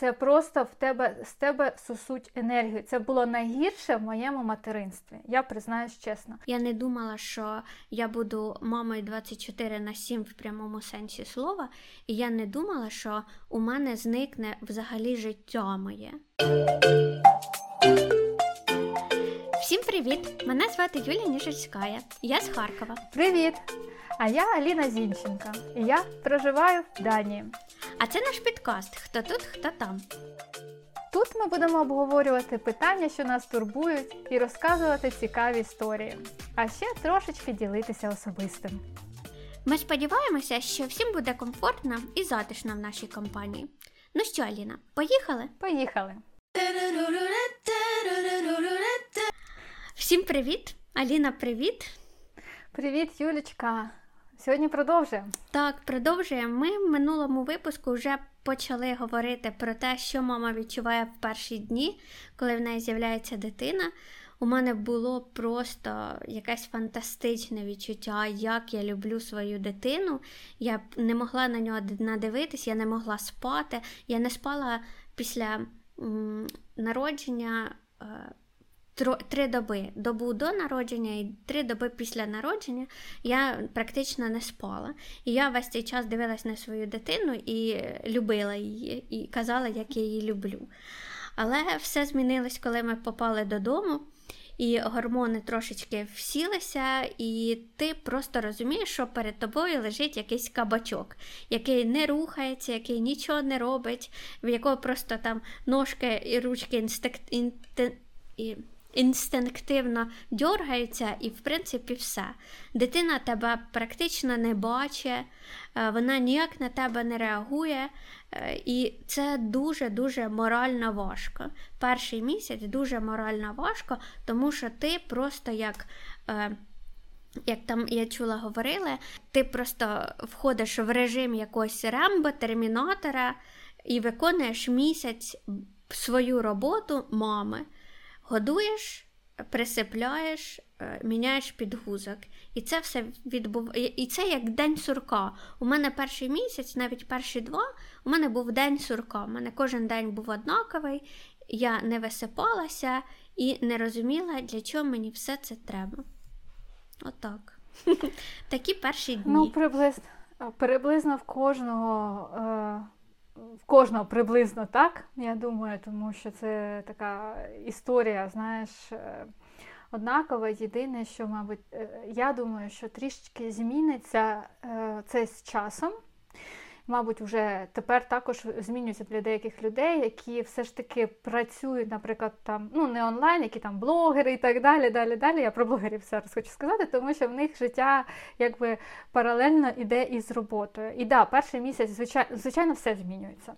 Це просто в тебе з тебе сосуть енергію. Це було найгірше в моєму материнстві. Я признаюсь чесно. Я не думала, що я буду мамою 24 на 7 в прямому сенсі слова, і я не думала, що у мене зникне взагалі життя моє. Всім привіт! Мене звати Юлія Ніжицькая. Я з Харкова. Привіт! А я Аліна Зінченка. І я проживаю в Данії. А це наш підкаст Хто тут, хто там. Тут ми будемо обговорювати питання, що нас турбують, і розказувати цікаві історії, а ще трошечки ділитися особистим. Ми сподіваємося, що всім буде комфортно і затишно в нашій компанії. Ну що, Аліна, поїхали? Поїхали! Всім привіт! Аліна, привіт! Привіт, Юлічка! Сьогодні продовжуємо. Так, продовжуємо. Ми в минулому випуску вже почали говорити про те, що мама відчуває в перші дні, коли в неї з'являється дитина. У мене було просто якесь фантастичне відчуття, як я люблю свою дитину. Я не могла на нього надивитись, я не могла спати. Я не спала після народження. Три доби. Добу до народження і три доби після народження я практично не спала. І я весь цей час дивилась на свою дитину і любила її, і казала, як я її люблю. Але все змінилось, коли ми попали додому. І гормони трошечки всілися, і ти просто розумієш, що перед тобою лежить якийсь кабачок, який не рухається, який нічого не робить, в якого просто там ножки і ручки інстинкт... інстинктивно дьоргається, і, в принципі, все. Дитина тебе практично не бачить, е, вона ніяк на тебе не реагує, е, і це дуже-дуже морально важко. Перший місяць дуже морально важко, тому що ти просто як. Е, як там я чула, говорили, ти просто входиш в режим якогось рембо, термінатора і виконуєш місяць свою роботу мами годуєш, присипляєш, е, міняєш підгузок. І це все відбуває. І це як день сурка. У мене перший місяць, навіть перші два, у мене був день сурка. У мене кожен день був однаковий, я не висипалася і не розуміла, для чого мені все це треба. Отак. Такі перші дні. Ну, приблизно, приблизно в кожного. Е в кожного приблизно так, я думаю, тому що це така історія, знаєш, е, однакова. Єдине, що, мабуть, е, я думаю, що трішечки зміниться е, це з часом мабуть, вже тепер також змінюється для деяких людей, які все ж таки працюють, наприклад, там ну не онлайн, які там блогери і так далі. Далі, далі. Я про блогерів зараз хочу сказати, тому що в них життя якби паралельно іде із роботою. І да, перший місяць, звичайно, звичайно, все змінюється.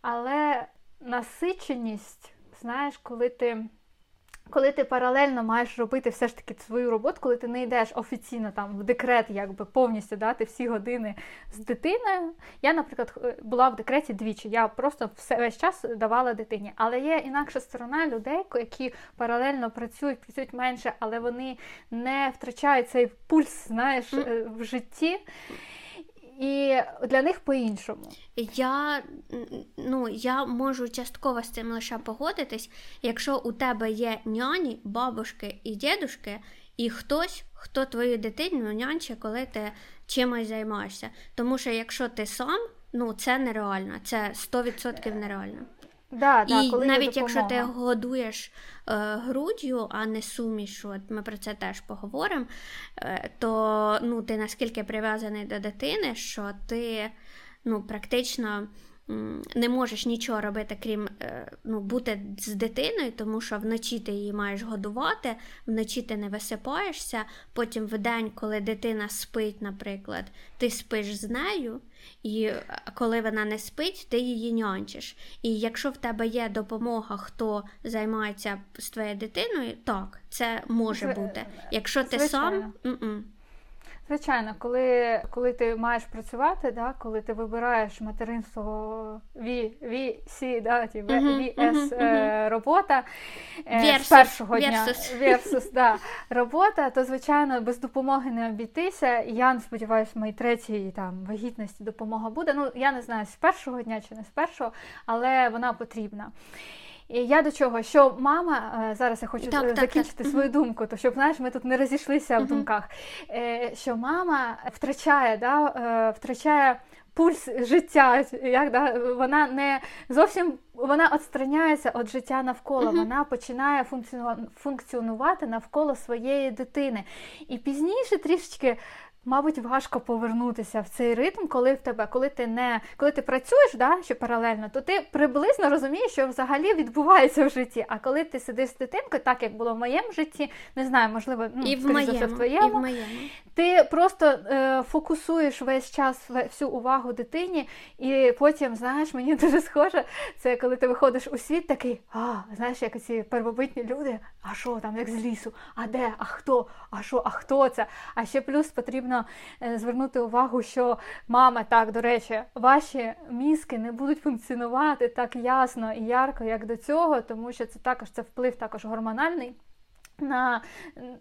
Але насиченість, знаєш, коли ти. Коли ти паралельно маєш робити все ж таки свою роботу, коли ти не йдеш офіційно там в декрет, якби повністю дати всі години з дитиною. Я, наприклад, була в декреті двічі. Я просто все весь час давала дитині. Але є інакша сторона людей, які паралельно працюють, працюють менше, але вони не втрачають цей пульс, знаєш, е, в житті. І для них по-іншому. Я ну, я можу частково з цим лише погодитись, якщо у тебе є няні, бабушки і дідушки, і хтось, хто твою дитину нянче, коли ти чимось займаєшся. Тому що якщо ти сам, ну це нереально, це 100% нереально. Да, да, І коли навіть якщо ти годуєш е, груддю, а не суміш, от ми про це теж поговоримо, е, то ну, ти наскільки прив'язаний до дитини, що ти ну, практично не можеш нічого робити, крім е, ну, бути з дитиною, тому що вночі ти її маєш годувати, вночі ти не висипаєшся, потім в день, коли дитина спить, наприклад, ти спиш з нею, і е, коли вона не спить, ти її нянчиш. І якщо в тебе є допомога, хто займається з твоєю дитиною, так, це може бути. Якщо ти Звичайно. сам. Звичайно, коли коли ти маєш працювати, да, коли ти вибираєш материнство VC, да, ті, VS uh-huh, uh-huh. робота е, з першого дня versus, да, робота, то звичайно без допомоги не обійтися. Я сподіваюся, моїй третій там вагітності допомога буде. Ну я не знаю з першого дня чи не з першого, але вона потрібна. І я до чого, що мама, е, зараз я хочу так, закінчити так, свою думку, то щоб знаєш, ми тут не розійшлися в думках, е, що мама втрачає, да, е, втрачає пульс життя, як да, вона не зовсім вона відстраняється від життя навколо, uh-huh. вона починає функціонувати навколо своєї дитини. І пізніше трішечки Мабуть, важко повернутися в цей ритм, коли в тебе, коли ти не коли ти працюєш, да, що паралельно, то ти приблизно розумієш, що взагалі відбувається в житті. А коли ти сидиш з дитинкою, так як було в моєму житті, не знаю, можливо, ну, і в моєму, в твоєму, і в моєму. ти просто е, фокусуєш весь час всю увагу дитині, і потім, знаєш, мені дуже схоже, це коли ти виходиш у світ, такий, а знаєш, як ці первобитні люди, а що там, як з лісу, а де, а хто, а що, а хто це? А ще плюс потрібно потрібно е, звернути увагу, що мама, так, до речі, ваші мізки не будуть функціонувати так ясно і ярко, як до цього, тому що це також це вплив також гормональний на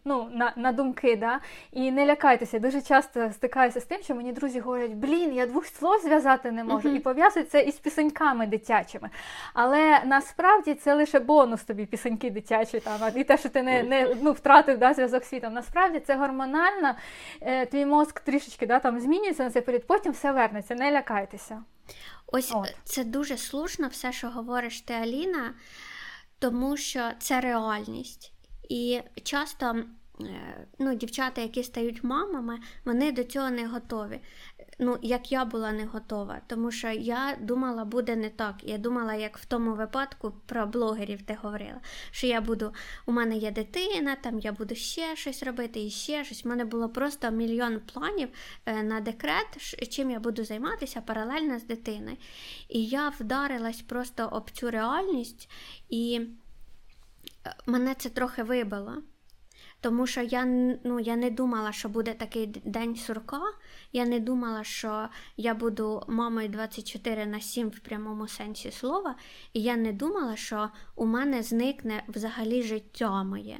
ну, на, на думки. Да? І не лякайтеся, дуже часто стикаюся з тим, що мені друзі говорять, блін, я двох слов зв'язати не можу, uh-huh. і пов'язують це із пісеньками дитячими. Але насправді це лише бонус тобі, пісеньки дитячі, там, і те, що ти не не ну, втратив да, зв'язок з світом. Насправді це гормонально, е, твій мозк трішечки да, там змінюється на цей період, потім все вернеться, не лякайтеся. Ось От. це дуже слушно, все, що говориш ти, Аліна, тому що це реальність. І часто е, ну, дівчата, які стають мамами, вони до цього не готові. Ну, як я була не готова, тому що я думала, буде не так. Я думала, як в тому випадку про блогерів ти говорила, що я буду, у мене є дитина, там я буду ще щось робити і ще щось. У мене було просто мільйон планів е, на декрет, чим я буду займатися паралельно з дитиною. І я вдарилась просто об цю реальність і мене це трохи вибило. Тому що я ну, я не думала, що буде такий день сурка. Я не думала, що я буду мамою 24 на 7 в прямому сенсі слова. І я не думала, що у мене зникне взагалі життя моє.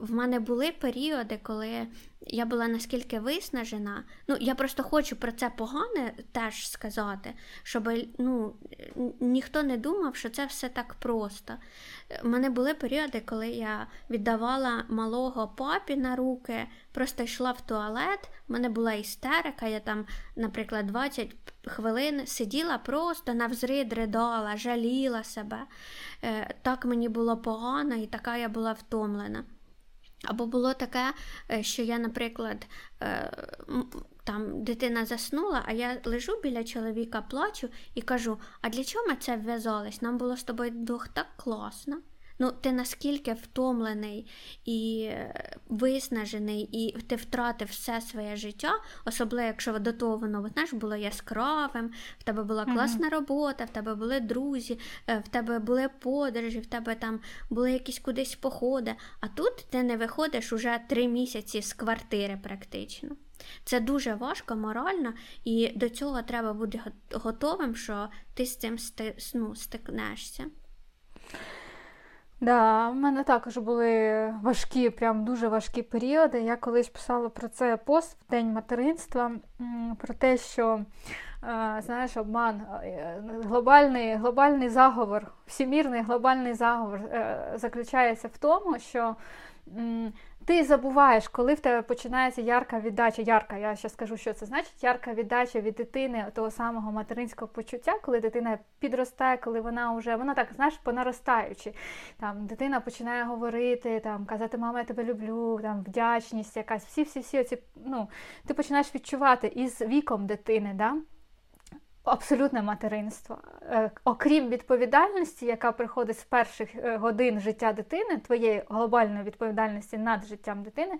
В мене були періоди, коли я була наскільки виснажена. Ну, я просто хочу про це погане теж сказати, щоб ну, ніхто не думав, що це все так просто. У мене були періоди, коли я віддавала малого папі на руки, просто йшла в туалет, в мене була істерика, я там, наприклад, 20 хвилин сиділа просто навзрид ридала, жаліла себе. Е, так мені було погано і така я була втомлена. Або було таке, е, що я, наприклад, е, там дитина заснула, а я лежу біля чоловіка, плачу і кажу: а для чого ми це вв'язались? Нам було з тобою двох так класно. Ну, ти наскільки втомлений і е, виснажений, і ти втратив все своє життя, особливо, якщо до того воно знаєш, було яскравим, в тебе була класна робота, в тебе були друзі, е, в тебе були подорожі, в тебе там були якісь кудись походи. А тут ти не виходиш уже три місяці з квартири практично. Це дуже важко морально, і до цього треба бути готовим, що ти з цим ну, стикнешся. Да, в мене також були важкі, прям дуже важкі періоди. Я колись писала про це пост в День материнства, про те, що е, знаєш, обман, е, глобальний глобальний заговор, всімірний глобальний заговор е, заключається в тому, що ти забуваєш, коли в тебе починається ярка віддача. Ярка, я ще скажу, що це значить ярка віддача від дитини того самого материнського почуття, коли дитина підростає, коли вона вже вона так знаєш понаростаючи. Там дитина починає говорити, там казати, мама, я тебе люблю, там вдячність, якась всі-всі-всі оці, ну ти починаєш відчувати із віком дитини. да? Абсолютне материнство. Е, окрім відповідальності, яка приходить з перших е, годин життя дитини, твоєї глобальної відповідальності над життям дитини,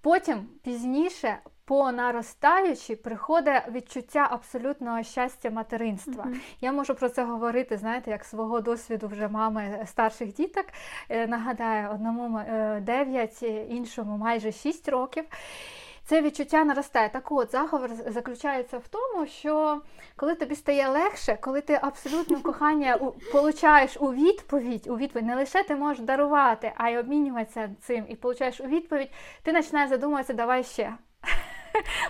потім пізніше, по наростаючі, приходить відчуття абсолютного щастя материнства. Mm-hmm. Я можу про це говорити, знаєте, як свого досвіду вже мами старших діток. Е, нагадаю, одному 9, іншому майже 6 років. Це відчуття наростає. Так от заговор заключається в тому, що коли тобі стає легше, коли ти абсолютно кохання получаєш у відповідь, у відповідь не лише ти можеш дарувати, а й обмінюватися цим, і получаєш у відповідь, ти починаєш задумуватися, давай ще.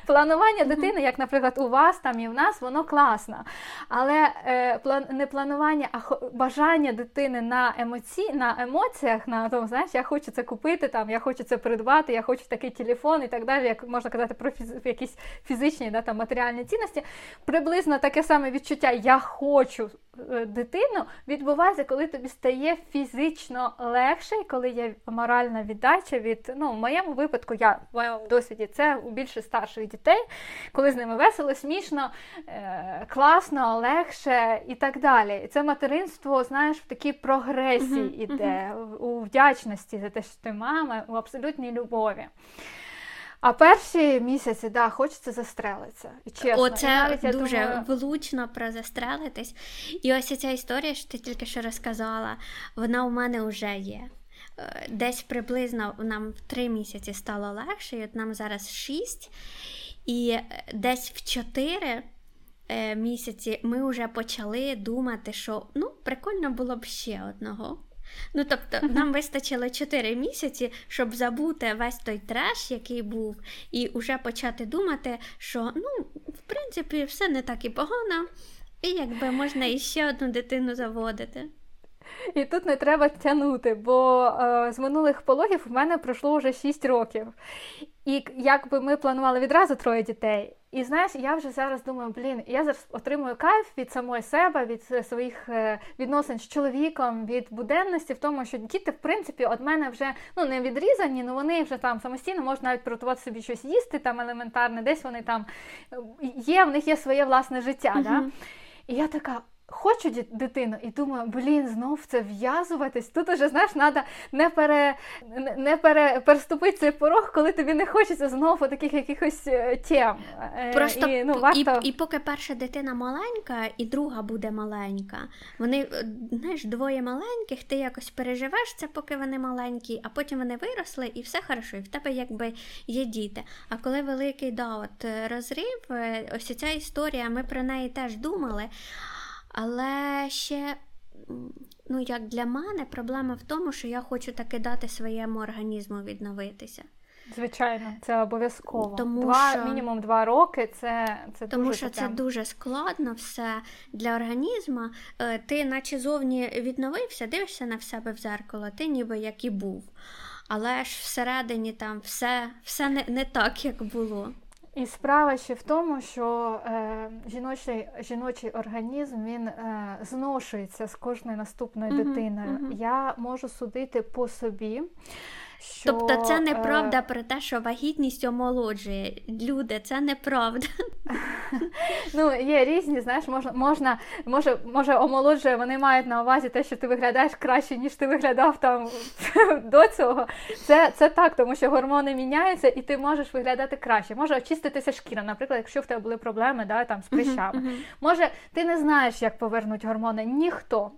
Планування дитини, як, наприклад, у вас там і в нас, воно класно. Але е, план, не планування, а бажання дитини на емоці, на емоціях, на тому, знаєш, я хочу це купити, там, я хочу це придбати, я хочу такий телефон і так далі, як можна казати про фіз, якісь фізичні да, там, матеріальні цінності. Приблизно таке саме відчуття Я хочу дитину відбувається, коли тобі стає фізично легше, коли є моральна віддача від ну, в моєму випадку, я в моєму досвіді це у більше старших дітей, коли з ними весело, смішно, е, класно, легше і так далі. І це материнство, знаєш, в такій прогресії іде, у вдячності за те, що ти мама, у абсолютній любові. А перші місяці, да, хочеться застрелитися. І чесно. Оце і навіть, я дуже думаю... влучно про застрелитись. І ось ця історія, що ти тільки що розказала, вона у мене вже є. Е, десь приблизно нам в три місяці стало легше, і от нам зараз шість, і е, десь в чотири е, місяці ми вже почали думати, що ну, прикольно було б ще одного. Ну, тобто, нам вистачило 4 місяці, щоб забути весь той треш, який був, і вже почати думати, що ну, в принципі, все не так і погано, і якби можна іще одну дитину заводити. І тут не треба тягнути, бо е, з минулих пологів в мене пройшло вже 6 років. І якби ми планували відразу троє дітей. І знаєш, я вже зараз думаю, блін, я зараз отримую кайф від самої себе, від своїх е, відносин з чоловіком, від буденності, в тому, що діти, в принципі, від мене вже ну не відрізані, але вони вже там самостійно можуть навіть приготувати собі щось їсти, там елементарне, десь вони там е, є, в них є своє власне життя. Uh-huh. Да? І я така. Хочу дитину і думаю, блін, знов це в'язуватись. Тут уже знаєш, треба не пере, не пере, переступити цей порог, коли тобі не хочеться знову таких якихось е, тем. Е, Просто і, ну, варто... і, і поки перша дитина маленька, і друга буде маленька. Вони е, знаєш, двоє маленьких, ти якось переживеш це, поки вони маленькі, а потім вони виросли, і все хорошо, і в тебе якби є діти. А коли великий да, от, розрив, ось ця історія, ми про неї теж думали. Але ще, ну, як для мене, проблема в тому, що я хочу таки дати своєму організму відновитися. Звичайно, це обов'язково. Тому два, що... Мінімум два роки це це Тому дуже що це дуже складно все для організму. Е, ти, наче зовні відновився, дивишся на себе в зеркало, ти ніби як і був. Але ж всередині там все все не, не так, як було. І справа ще в тому, що е, жіночий жіночий організм він е, зношується з кожною наступною uh-huh, дитиною. Uh-huh. Я можу судити по собі. Що, Тобто це неправда е... про те, що вагітність омолоджує. Люди, це неправда. Ну, є різні, знаєш, можна, можна, може, може, омолоджує, вони мають на увазі те, що ти виглядаєш краще, ніж ти виглядав там до цього. Це це так, тому що гормони міняються, і ти можеш виглядати краще. Може очиститися шкіра, наприклад, якщо в тебе були проблеми да, там, з прищами. Може, ти не знаєш, як повернуть гормони, ніхто.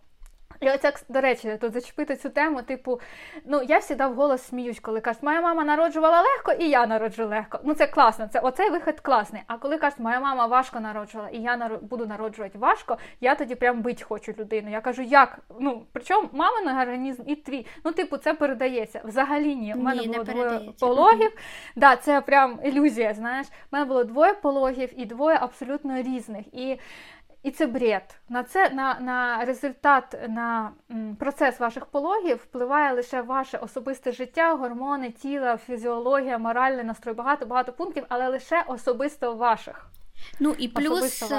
І оця, до речі, тут зачепити цю тему, типу, ну я всі дав голос сміюсь, коли кажуть, моя мама народжувала легко, і я народжу легко. Ну це класно, це оцей вихід класний. А коли кажуть, моя мама важко народжувала, і я народ, буду народжувати важко, я тоді прям бить хочу людину. Я кажу, як? Ну причому маминий організм і твій. Ну, типу, це передається. Взагалі ні. У мене ні, було двоє пологів. Да, це прям ілюзія. Знаєш, у мене було двоє пологів і двоє абсолютно різних. І і це бред. На це на на результат, на процес ваших пологів впливає лише ваше особисте життя, гормони, тіла, фізіологія, моральний настрой, багато багато пунктів, але лише особисто ваших. Ну і плюс е,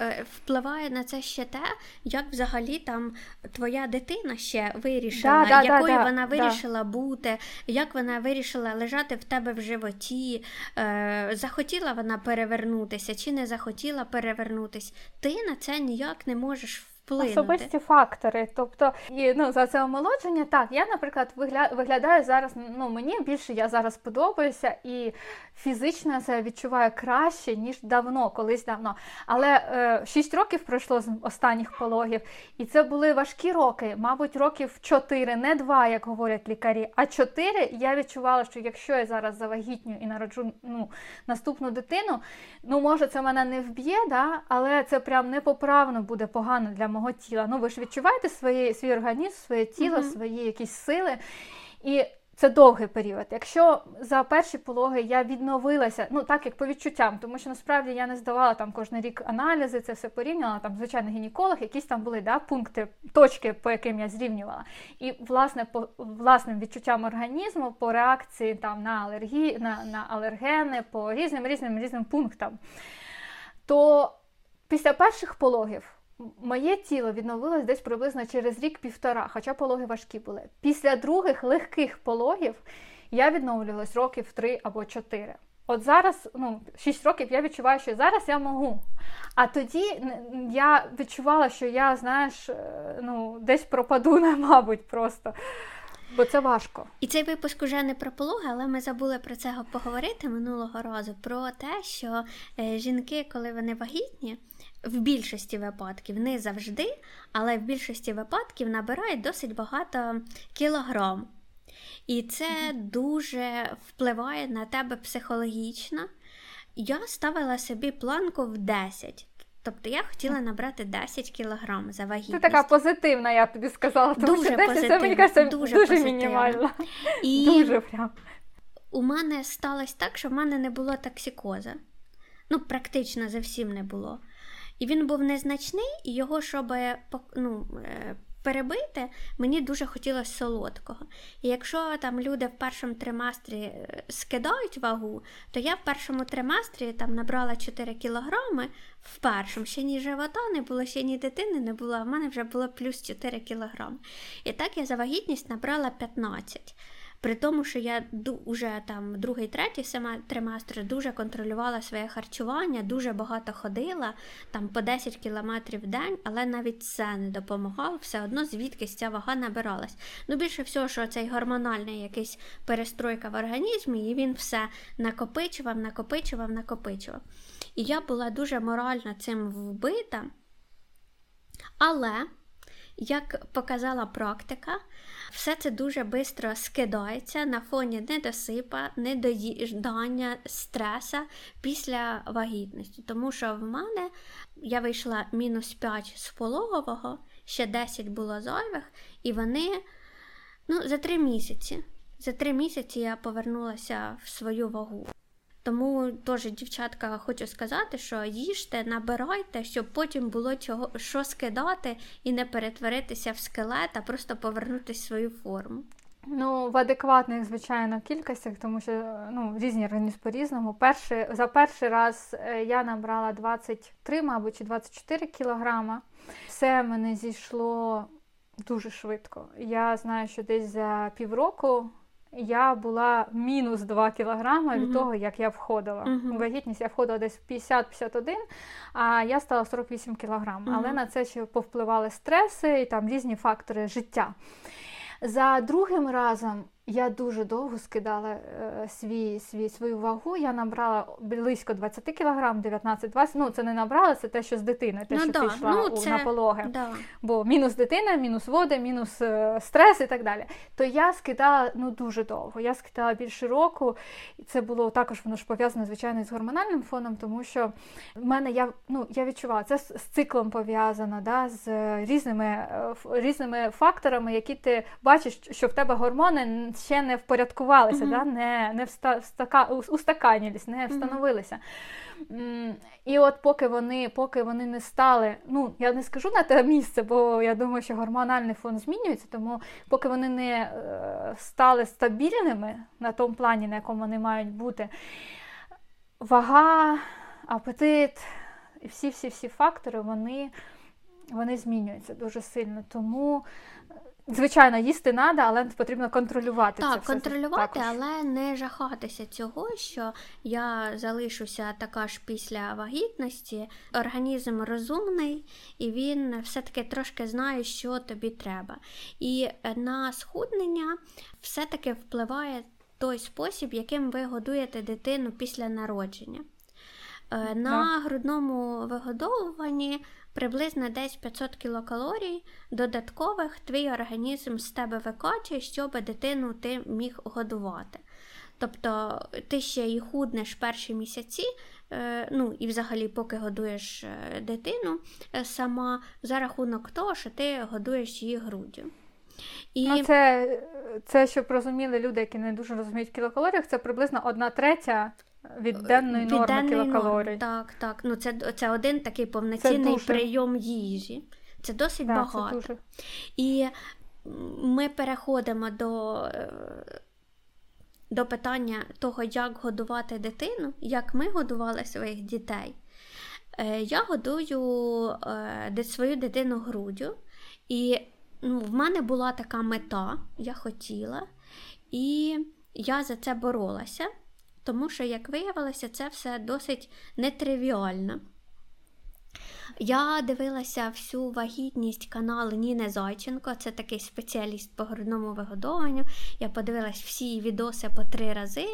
е, впливає на це ще те, як взагалі там твоя дитина ще вирішила, да, да, якою да, вона вирішила бути, як вона вирішила лежати в тебе в животі, е, захотіла вона перевернутися чи не захотіла перевернутися. Ти на це ніяк не можеш вплинути. особисті фактори. Тобто, і ну за це омолодження, так я, наприклад, вигля... виглядаю зараз. Ну мені більше я зараз подобаюся, і фізично це відчуваю краще ніж давно, колись давно. Але е, 6 років пройшло з останніх пологів, і це були важкі роки, мабуть, років 4, не 2, як говорять лікарі, а 4 я відчувала, що якщо я зараз завагітню і народжу ну, наступну дитину, ну може це мене не вб'є, да? але це прям непоправно буде погано для мого тіла. Ну ви ж відчуваєте свої, свій організм, своє тіло, mm-hmm. свої якісь сили. І це довгий період. Якщо за перші пологи я відновилася, ну так як по відчуттям, тому що насправді я не здавала там кожен рік аналізи, це все порівнювала. Там, звичайно, гінеколог, якісь там були да, пункти, точки, по яким я зрівнювала. І власне по власним відчуттям організму, по реакції там на алергії, на, на алергени, по різним різним різним пунктам, то після перших пологів. Моє тіло відновилось десь приблизно через рік-півтора, хоча пологи важкі були. Після других легких пологів я відновлювалась років три або чотири. От зараз, ну, 6 років я відчуваю, що зараз я можу. А тоді я відчувала, що я, знаєш, е, ну, десь пропаду, мабуть, просто. Бо це важко. І цей випуск уже не про пологи, але ми забули про це поговорити минулого разу. Про те, що е, жінки, коли вони вагітні, в більшості випадків, не завжди, але в більшості випадків набирають досить багато кілограм. І це дуже впливає на тебе психологічно. Я ставила собі планку в 10. Тобто я хотіла набрати 10 кілограм за вагітність. Ти така позитивна, я тобі сказала, тому дуже що 10 це мені кажеться дуже, дуже мінімально. І дуже прям. У мене сталося так, що в мене не було токсикоза. Ну, практично зовсім не було. І він був незначний, і його, щоб ну, е, перебити, мені дуже хотілося солодкого. І якщо там люди в першому триместрі е, скидають вагу, то я в першому триместрі там набрала 4 кілограми, в першому ще ні живота не було, ще ні дитини не було, а в мене вже було плюс 4 кілограми. І так я за вагітність набрала 15. При тому, що я вже там другий, третій триместр дуже контролювала своє харчування, дуже багато ходила, там по 10 кілометрів в день, але навіть це не допомагало, все одно звідкись ця вага набиралась. Ну, більше всього, що цей гормональний якийсь перестройка в організмі, і він все накопичував, накопичував, накопичував. І я була дуже морально цим вбита. Але, як показала практика, все це дуже швидко скидається на фоні недосипа, недоїждання, стреса після вагітності. Тому що в мене я вийшла мінус 5 з пологового, ще 10 було зайвих, і вони ну, за 3 місяці. За 3 місяці я повернулася в свою вагу. Тому теж, дівчатка, хочу сказати, що їжте, набирайте, щоб потім було чого що скидати і не перетворитися в скелет, а просто повернути свою форму. Ну, в адекватних, звичайно, кількостях, тому що ну, різні організми по-різному. Перший, за перший раз е, я набрала 23, мабуть, чи 24 кілограма. Все мене зійшло дуже швидко. Я знаю, що десь за півроку я була мінус 2 кілограми від того, як я входила. Uh-huh. У вагітність я входила десь 50-51, а я стала 48 кілограм. Uh-huh. Але на це ще повпливали стреси і там різні фактори життя. За другим разом я дуже довго скидала е, свій, свій, свою вагу. Я набрала близько 20 кг, 19-20. Ну, це не набрала, це те, що з дитиною, те, ну, що да. ти йшла ну, це... на пологи. Да. Бо мінус дитина, мінус води, мінус е, стрес і так далі. То я скидала ну, дуже довго. Я скидала більше року, і це було також воно ж пов'язане, звичайно, з гормональним фоном, тому що в мене я ну, я відчувала, це з циклом пов'язано, да, з різними, е, різними факторами, які ти бачиш, що в тебе гормони ще не впорядкувалися, mm-hmm. да? не не встака, устаканілись, не встановилися. Mm-hmm. І от поки вони поки вони не стали, ну я не скажу на те місце, бо я думаю, що гормональний фон змінюється, тому поки вони не е, стали стабільними на тому плані, на якому вони мають бути, вага, апетит і всі-всі-всі фактори, вони вони змінюються дуже сильно. Тому Звичайно, їсти треба, але потрібно контролювати так, це. контролювати, але не жахатися цього, що я залишуся така ж після вагітності. Організм розумний, і він все-таки трошки знає, що тобі треба. І на схуднення все-таки впливає той спосіб, яким ви годуєте дитину після народження. Е, на грудному вигодовуванні приблизно десь 500 кілокалорій додаткових твій організм з тебе викачує, щоб дитину ти міг годувати. Тобто ти ще і худнеш перші місяці, е, ну і взагалі, поки годуєш е, дитину сама, за рахунок того, що ти годуєш її груддю. І... Ну, Це, це, щоб розуміли люди, які не дуже розуміють кілокалоріях, це приблизно одна третя від денної норми денної кілокалорій. Норм. Так, так. Ну це це один такий повноцінний прийом їжі. Це досить да, багато. Це дуже... І ми переходимо до до питання того, як годувати дитину, як ми годували своїх дітей. Е, я годую е, свою дитину грудю, і ну, в мене була така мета, я хотіла, і я за це боролася тому що, як виявилося, це все досить нетривіально. Я дивилася всю вагітність каналу Ніни Зайченко, це такий спеціаліст по грудному вигодованню. Я подивилась всі відоси по три рази,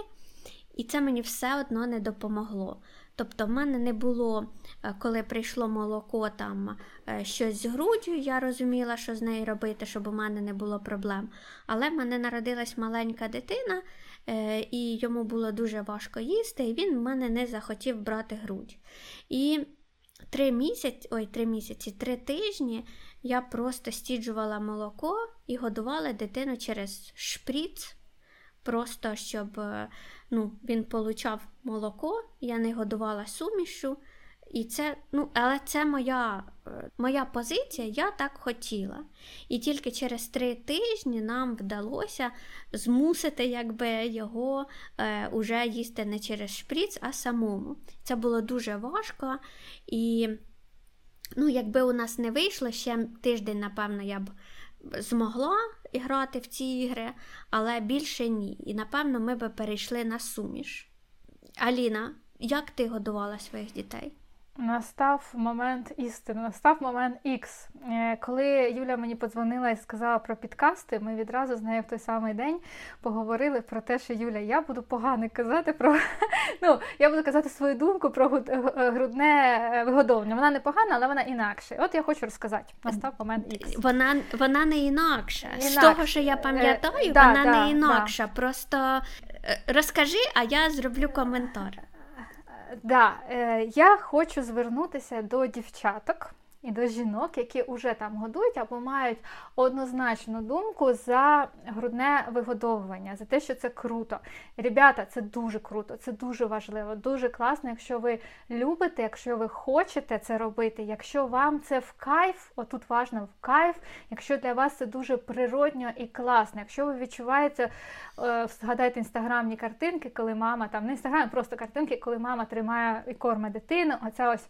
і це мені все одно не допомогло. Тобто, в мене не було, е, коли прийшло молоко, там е, щось з груддю, я розуміла, що з нею робити, щоб у мене не було проблем. Але в мене народилась маленька дитина, і йому було дуже важко їсти, і він в мене не захотів брати грудь. І три місяці, ой, три місяці, три тижні я просто стіджувала молоко і годувала дитину через шприц, просто щоб е, ну, він получав молоко, я не годувала сумішу. І це, ну, Але це моя е, моя позиція, я так хотіла. І тільки через три тижні нам вдалося змусити якби, його е, уже їсти не через шприц, а самому. Це було дуже важко. І ну, якби у нас не вийшло, ще тиждень, напевно, я б змогла грати в ці ігри, але більше ні. І напевно ми б перейшли на суміш. Аліна, як ти годувала своїх дітей? Настав момент істини, настав момент Ікс. Е, коли Юля мені подзвонила і сказала про підкасти, ми відразу з нею в той самий день поговорили про те, що Юля, я буду погано казати про ну, я буду казати свою думку про грудне е, вигодовлення. Вона не погана, але вона інакше. От я хочу розказати. Настав момент Ікс. Вона вона не інакша. інакша. З того, що я пам'ятаю, е, да, вона да, не інакша. Да. Просто розкажи, а я зроблю коментар. Да, е, Я хочу звернутися до дівчаток і до жінок, які вже там годують або мають однозначну думку за грудне вигодовування, за те, що це круто. Ребята, це дуже круто, це дуже важливо, дуже класно, якщо ви любите, якщо ви хочете це робити, якщо вам це в кайф, отут важно в кайф, якщо для вас це дуже природньо і класно, якщо ви відчуваєте, е, згадайте інстаграмні картинки, коли мама там не інстаграм, просто картинки, коли мама тримає і кормить дитину, оця ось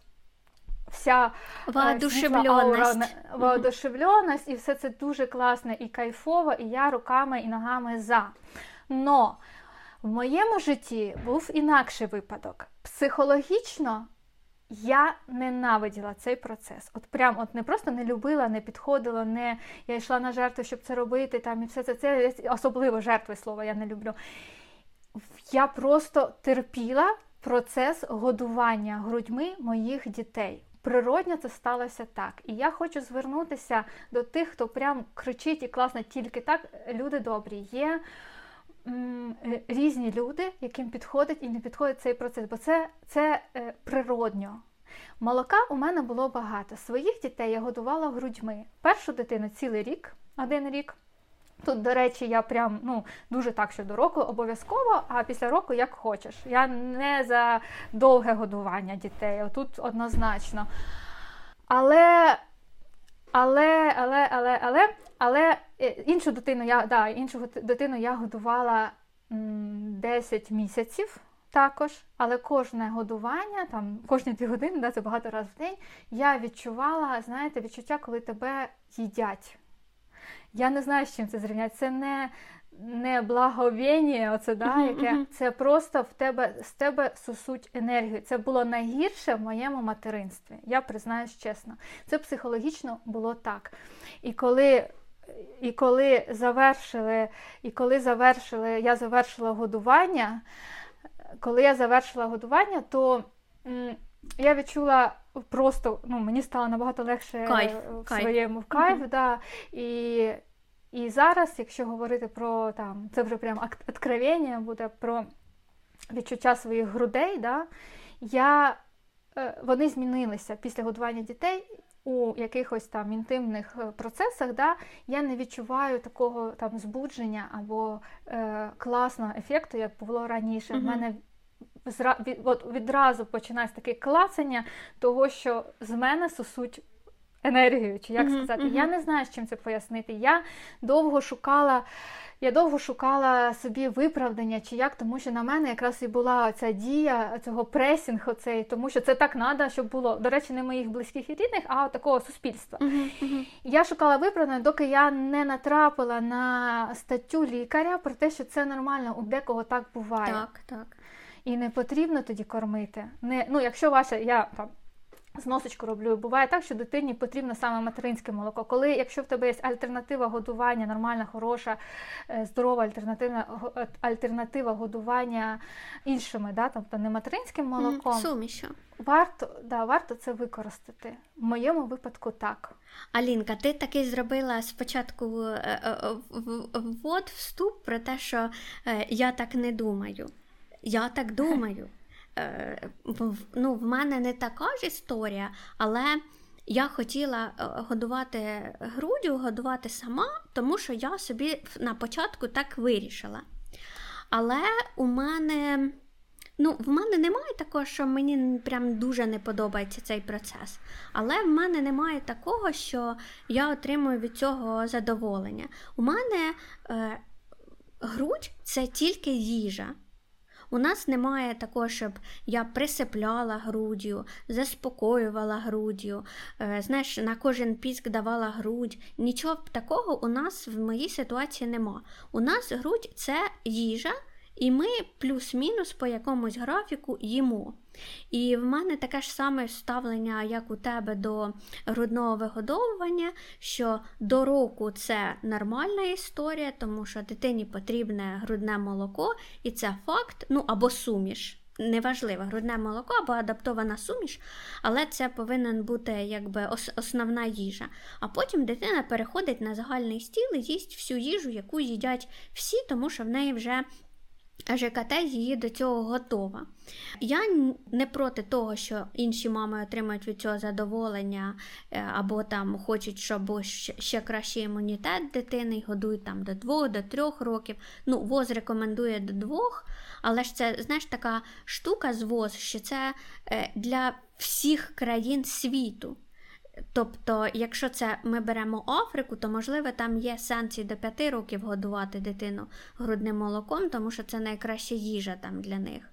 вся воодушевленість. воодушевленість, і все це дуже класно і кайфово, і я руками і ногами за. Но в моєму житті був інакший випадок. Психологічно я ненавиділа цей процес. От прям от не просто не любила, не підходила, не я йшла на жертву, щоб це робити. там І все це це особливо жертви слова я не люблю. Я просто терпіла процес годування грудьми моїх дітей природньо це сталося так. І я хочу звернутися до тих, хто прям кричить і класно тільки так. Люди добрі. Є м, різні люди, яким підходить і не підходить цей процес, бо це, це е, природньо. Молока у мене було багато. Своїх дітей я годувала грудьми. Першу дитину цілий рік, один рік. Тут, до речі, я прям ну, дуже так, що до року обов'язково, а після року як хочеш. Я не за довге годування дітей, тут однозначно. Але, але, але, але, але, але е, іншу дитину я да, іншу дитину я годувала 10 місяців. також, але кожне годування, там кожні дві години, да, це багато разів в день, я відчувала, знаєте, відчуття, коли тебе їдять. Я не знаю, з чим це зрівняти. Це не не благовіння, оце, да, uh-huh, яке uh-huh. це просто в тебе з тебе сосуть енергію. Це було найгірше в моєму материнстві. Я признаюсь чесно. Це психологічно було так. І коли і коли завершили, і коли завершили, я завершила годування, коли я завершила годування, то м, я відчула просто, ну, мені стало набагато легше кайф, в кайф. своєму в кайф. Mm-hmm. Да, і і зараз, якщо говорити про там, це вже прям откровення буде про відчуття своїх грудей, да, я, е, вони змінилися після годування дітей. У якихось там інтимних е, процесах, да, я не відчуваю такого там збудження або е, класного ефекту, як було раніше. У mm-hmm. мене від, от відразу починається таке клацання того, що з мене сосуть енергію, чи як сказати. Uh-huh. Я не знаю, з чим це пояснити. Я довго шукала. Я довго шукала собі виправдання, чи як, тому що на мене якраз і була ця дія цього пресінгу, цей, тому що це так треба, щоб було. До речі, не моїх близьких і рідних, а такого суспільства. Uh-huh, uh-huh. Я шукала виправдання, доки я не натрапила на статтю лікаря про те, що це нормально, у декого так буває. Так, так. І не потрібно тоді кормити. Не, Ну, якщо ваша, я там Зносочку роблю. Буває так, що дитині потрібно саме материнське молоко. Коли, якщо в тебе є альтернатива годування, нормальна, хороша, е, здорова альтернативна е, альтернатива годування іншими, да, тобто не материнським молоком, Сумішу. варто да, варто це використати. В моєму випадку так. Алінка, ти таки зробила спочатку е, ввод, вступ про те, що я так не думаю. Я так думаю. Е, ну, в мене не така ж історія, але я хотіла е, годувати грудю, годувати сама, тому що я собі на початку так вирішила. Але у мене. Ну, в мене немає такого, що мені прям дуже не подобається цей процес. Але в мене немає такого, що я отримую від цього задоволення. У мене е, грудь це тільки їжа. У нас немає такого, щоб я присипляла груддю, заспокоювала груддю, е, знаєш, на кожен піск давала грудь. Нічого такого у нас в моїй ситуації нема. У нас грудь це їжа, і ми плюс-мінус по якомусь графіку їмо. І в мене таке ж саме ставлення, як у тебе до грудного вигодовування, що до року це нормальна історія, тому що дитині потрібне грудне молоко, і це факт, ну або суміш. Неважливо, грудне молоко або адаптована суміш, але це повинен бути якби основна їжа. А потім дитина переходить на загальний стіл і їсть всю їжу, яку їдять всі, тому що в неї вже ЖКТ її до цього готова. Я не проти того, що інші мами отримають від цього задоволення, е, або там хочуть, щоб ще кращий імунітет дитини, годують там до 2 до 3 років. Ну, ВОЗ рекомендує до 2, але ж це, знаєш, така штука з ВОЗ, що це е, для всіх країн світу. Тобто, якщо це ми беремо Африку, то можливо там є сенс і до 5 років годувати дитину грудним молоком, тому що це найкраща їжа там для них.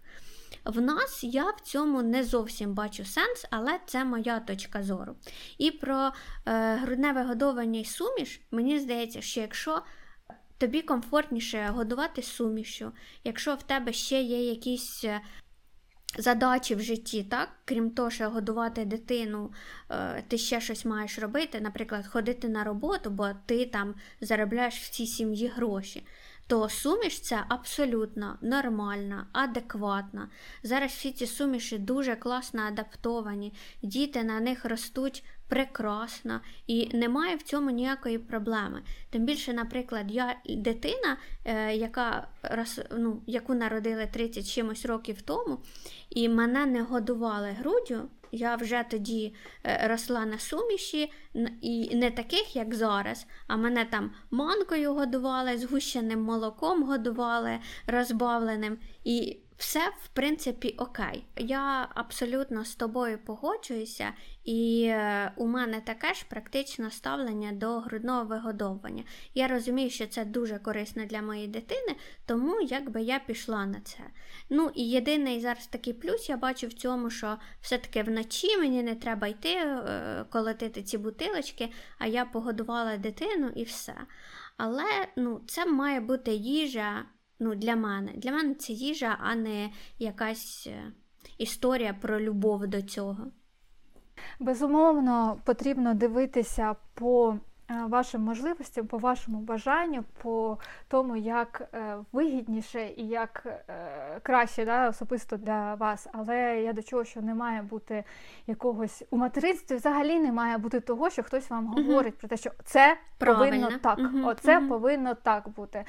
В нас я в цьому не зовсім бачу сенс, але це моя точка зору. І про е, грудне вигодовування і суміш, мені здається, що якщо тобі комфортніше годувати сумішю, якщо в тебе ще є якісь е, задачі в житті, так? крім того, що годувати дитину, е, ти ще щось маєш робити, наприклад, ходити на роботу, бо ти там заробляєш в цій сім'ї гроші. То суміш це абсолютно нормальна, адекватна. Зараз всі ці суміші дуже класно адаптовані, діти на них ростуть прекрасно і немає в цьому ніякої проблеми. Тим більше, наприклад, я дитина, е, яка ну, яку народили 30 чимось років тому, і мене не годували груддю. Я вже тоді е, росла на суміші, і не таких, як зараз, а мене там манкою годували, згущеним молоком годували, розбавленим. І все, в принципі, окей. Я абсолютно з тобою погоджуюся, і е, у мене таке ж практично ставлення до грудного вигодовування. Я розумію, що це дуже корисно для моєї дитини, тому якби я пішла на це. Ну і єдиний зараз такий плюс я бачу в цьому, що все-таки вночі мені не треба йти е, колотити ці бутилочки, а я погодувала дитину і все. Але ну, це має бути їжа ну, для мене. Для мене це їжа, а не якась е, історія про любов до цього. Безумовно, потрібно дивитися по е, вашим можливостям, по вашому бажанню, по тому, як е, вигідніше і як краще да, особисто для вас. Але я до чого, що не має бути якогось у материнстві, взагалі не має бути того, що хтось вам говорить uh про те, що це Правильно. повинно так, uh оце uh повинно так бути.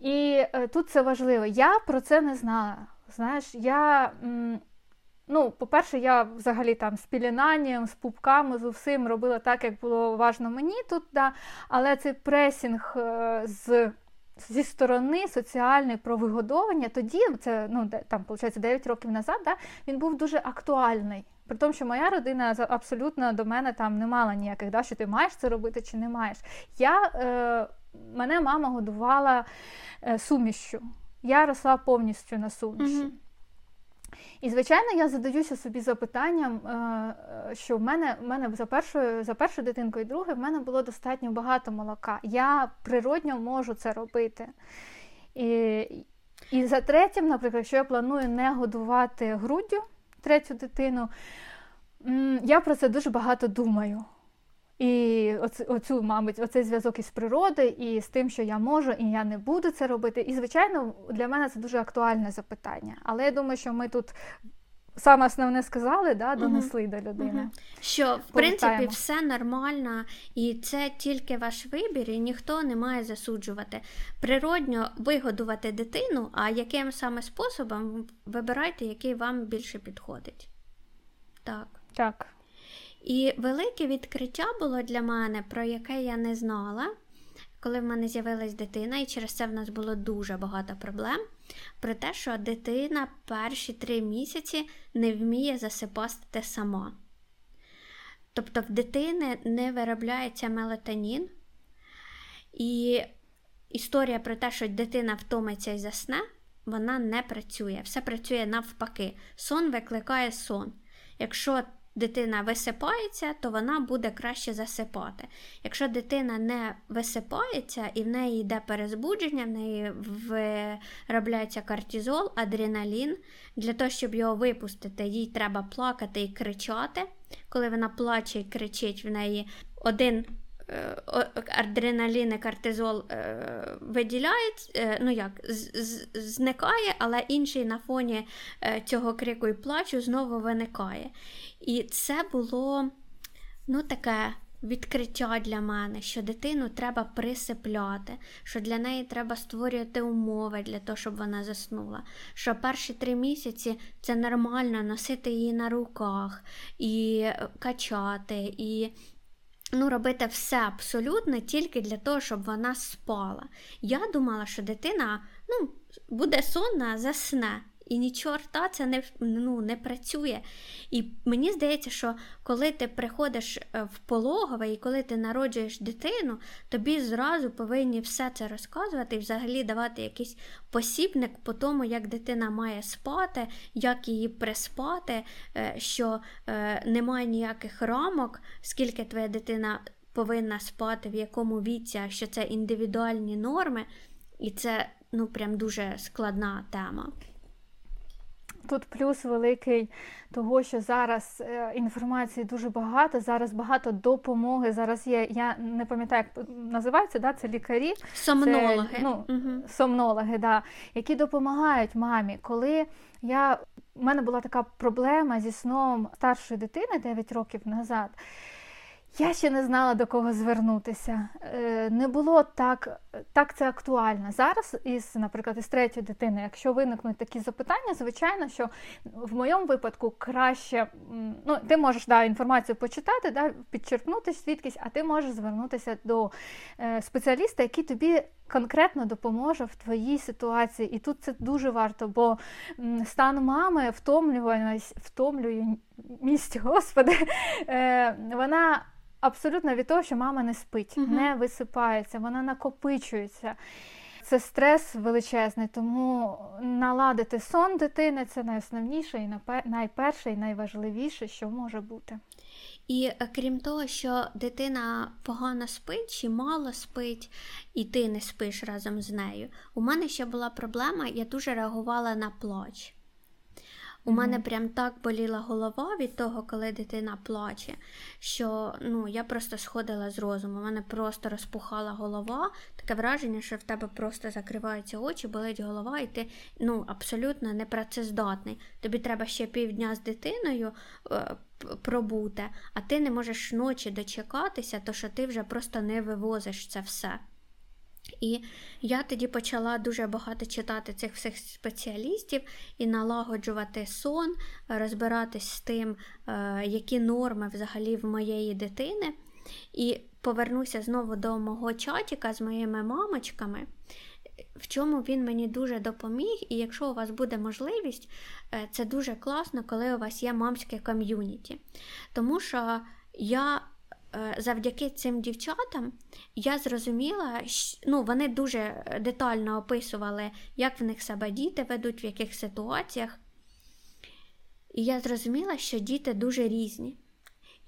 І е, тут це важливо. Я про це не знала. Знаєш, я. Ну, по-перше, я взагалі там з пілінанням, з пупками, з усім робила так, як було важно мені тут, да. але цей пресінг е, з, зі сторони соціальної про вигодовування, тоді, це ну, там, виходить, 9 років назад, да, він був дуже актуальний. При тому, що моя родина абсолютно до мене там не мала ніяких, да, що ти маєш це робити чи не маєш. Я, е, Мене мама годувала е, сумішю. Я росла повністю на суміші. І, звичайно, я задаюся собі запитанням, е, що в мене в мене за першою за першу дитинку і другою в мене було достатньо багато молока. Я природньо можу це робити. І і за третім, наприклад, якщо я планую не годувати груддю третю дитину, я про це дуже багато думаю. І оцю, оцю, мабуть, оцей зв'язок із природою, і з тим, що я можу, і я не буду це робити. І, звичайно, для мене це дуже актуальне запитання. Але я думаю, що ми тут саме основне сказали, да, донесли угу. до людини. Угу. Що в принципі все нормально, і це тільки ваш вибір, і ніхто не має засуджувати. Природньо вигодувати дитину, а яким саме способом вибирайте, який вам більше підходить. Так. Так. І велике відкриття було для мене, про яке я не знала, коли в мене з'явилась дитина, і через це в нас було дуже багато проблем. Про те, що дитина перші три місяці не вміє засипати сама. Тобто в дитини не виробляється мелатонін. І історія про те, що дитина втомиться і засне, вона не працює. Все працює навпаки. Сон викликає сон. Якщо дитина висипається, то вона буде краще засипати. Якщо дитина не висипається і в неї йде перезбудження, в неї виробляється кортизол, адреналін. Для того, щоб його випустити, їй треба плакати і кричати. Коли вона плаче і кричить, в неї один адреналін і кортизол е, виділяють, е, ну як, зникає, але інший на фоні цього крику і плачу знову виникає. І це було ну, таке. Відкриття для мене, що дитину треба присипляти, що для неї треба створювати умови для того, щоб вона заснула. Що перші три місяці це нормально носити її на руках і качати, і ну, робити все абсолютно тільки для того, щоб вона спала. Я думала, що дитина ну, буде сонна, засне. І ні чорта це не ну, не працює. І мені здається, що коли ти приходиш е, в пологове і коли ти народжуєш дитину, тобі зразу повинні все це розказувати і взагалі давати якийсь посібник по тому, як дитина має спати, як її приспати, е, що е, немає ніяких рамок, скільки твоя дитина повинна спати, в якому віці, що це індивідуальні норми, і це ну прям дуже складна тема. Тут плюс великий того, що зараз е, інформації дуже багато, зараз багато допомоги. Зараз є, я не пам'ятаю, як називається, да, це лікарі, сомнологи, це, ну, угу. сомнологи, да, які допомагають мамі. Коли я у мене була така проблема зі сном старшої дитини 9 років назад. Я ще не знала до кого звернутися. Е, не було так так це актуально. Зараз, із, наприклад, із третьої дитини, якщо виникнуть такі запитання, звичайно, що в моєму випадку краще ну, ти можеш да, інформацію почитати, да, підчерпнути звідкись, а ти можеш звернутися до е, спеціаліста, який тобі конкретно допоможе в твоїй ситуації. І тут це дуже варто, бо стан мами втомлює, втомлює місць, господи, е, вона абсолютно від того, що мама не спить, угу. не висипається, вона накопичується. Це стрес величезний, тому наладити сон дитини це найосновніше і найперше і найважливіше, що може бути. І е, крім того, що дитина погано спить чи мало спить, і ти не спиш разом з нею. У мене ще була проблема, я дуже реагувала на плач. У мене прям так боліла голова від того, коли дитина плаче, що ну, я просто сходила з розуму. У мене просто розпухала голова, таке враження, що в тебе просто закриваються очі, болить голова, і ти ну, абсолютно непрацездатний. Тобі треба ще півдня з дитиною е, пробути, а ти не можеш ночі дочекатися, то що ти вже просто не вивозиш це все. І я тоді почала дуже багато читати цих всіх спеціалістів і налагоджувати сон, розбиратись з тим, е, які норми взагалі в моєї дитини. І повернуся знову до мого чатіка з моїми мамочками, в чому він мені дуже допоміг. І якщо у вас буде можливість, е, це дуже класно, коли у вас є мамське ком'юніті. Тому що я завдяки цим дівчатам я зрозуміла, ну, вони дуже детально описували, як в них себе діти ведуть, в яких ситуаціях. І я зрозуміла, що діти дуже різні.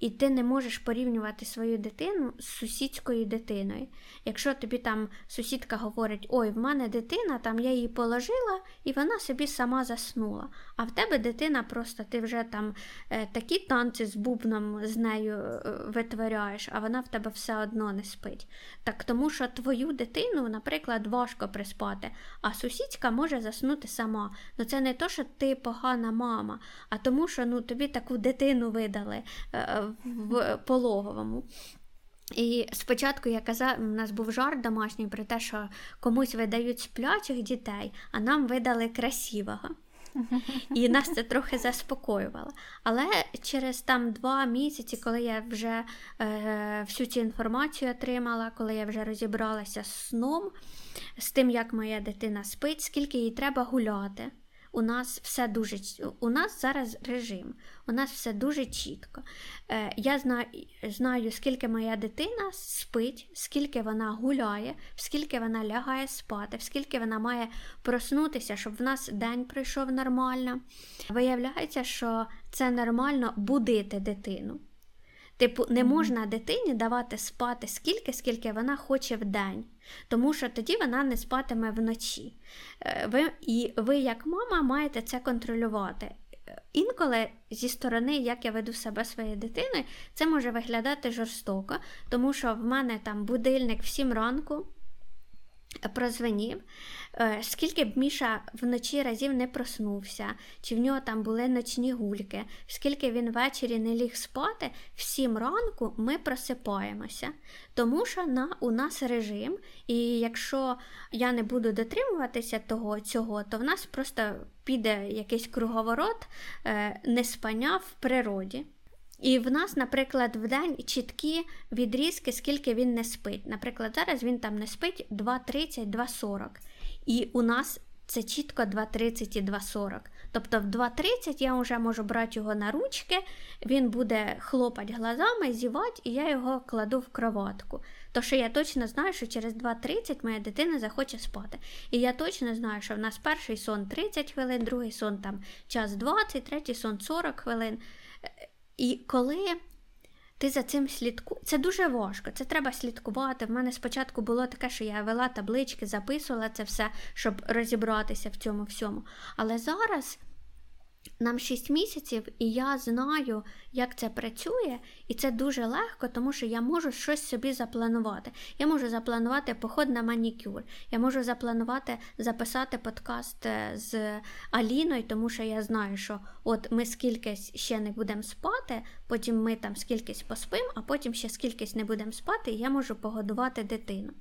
І ти не можеш порівнювати свою дитину з сусідською дитиною. Якщо тобі там сусідка говорить, ой, в мене дитина, там я її положила, і вона собі сама заснула. А в тебе дитина просто ти вже там е, такі танці з бубном з нею е, витворяєш, а вона в тебе все одно не спить. Так тому що твою дитину, наприклад, важко приспати, а сусідська може заснути сама. Ну це не то, що ти погана мама, а тому, що ну, тобі таку дитину видали. Е, в пологовому. І спочатку я казала, у нас був жарт домашній про те, що комусь видають сплячих дітей, а нам видали красивого. І нас це трохи заспокоювало. Але через там два місяці, коли я вже е, всю цю інформацію отримала, коли я вже розібралася з сном, з тим, як моя дитина спить, скільки їй треба гуляти. У нас все дуже у нас зараз режим, у нас все дуже чітко. Е, Я знаю, знаю, скільки моя дитина спить, скільки вона гуляє, скільки вона лягає спати, скільки вона має проснутися, щоб в нас день пройшов нормально. Виявляється, що це нормально будити дитину. Типу, не можна дитині давати спати скільки, скільки вона хоче в день, тому що тоді вона не спатиме вночі. Е, ви, І ви, як мама, маєте це контролювати. Інколи зі сторони, як я веду себе своєю дитиною, це може виглядати жорстоко, тому що в мене там будильник в 7 ранку прозвенів, е, скільки б Міша вночі разів не проснувся, чи в нього там були ночні гульки, скільки він ввечері не ліг спати, в сім ранку ми просипаємося. Тому що на, у нас режим, і якщо я не буду дотримуватися того, цього, то в нас просто піде якийсь круговорот е, неспання в природі. І в нас, наприклад, в день чіткі відрізки, скільки він не спить. Наприклад, зараз він там не спить 2.30, 2.40. І у нас це чітко 2.30 і 2.40. Тобто в 2.30 я вже можу брати його на ручки, він буде хлопати глазами, зівати, і я його кладу в кроватку. То що я точно знаю, що через 2.30 моя дитина захоче спати. І я точно знаю, що в нас перший сон 30 хвилин, другий сон там час 20, третій сон 40 хвилин. І коли ти за цим слідкуєш, це дуже важко, це треба слідкувати. В мене спочатку було таке, що я вела таблички, записувала це все, щоб розібратися в цьому всьому. Але зараз нам 6 місяців, і я знаю, як це працює, і це дуже легко, тому що я можу щось собі запланувати. Я можу запланувати поход на манікюр, я можу запланувати записати подкаст е, з Аліною, тому що я знаю, що от ми скількись ще не будемо спати, потім ми там скількись поспимо, а потім ще скількись не будемо спати, і я можу погодувати дитину.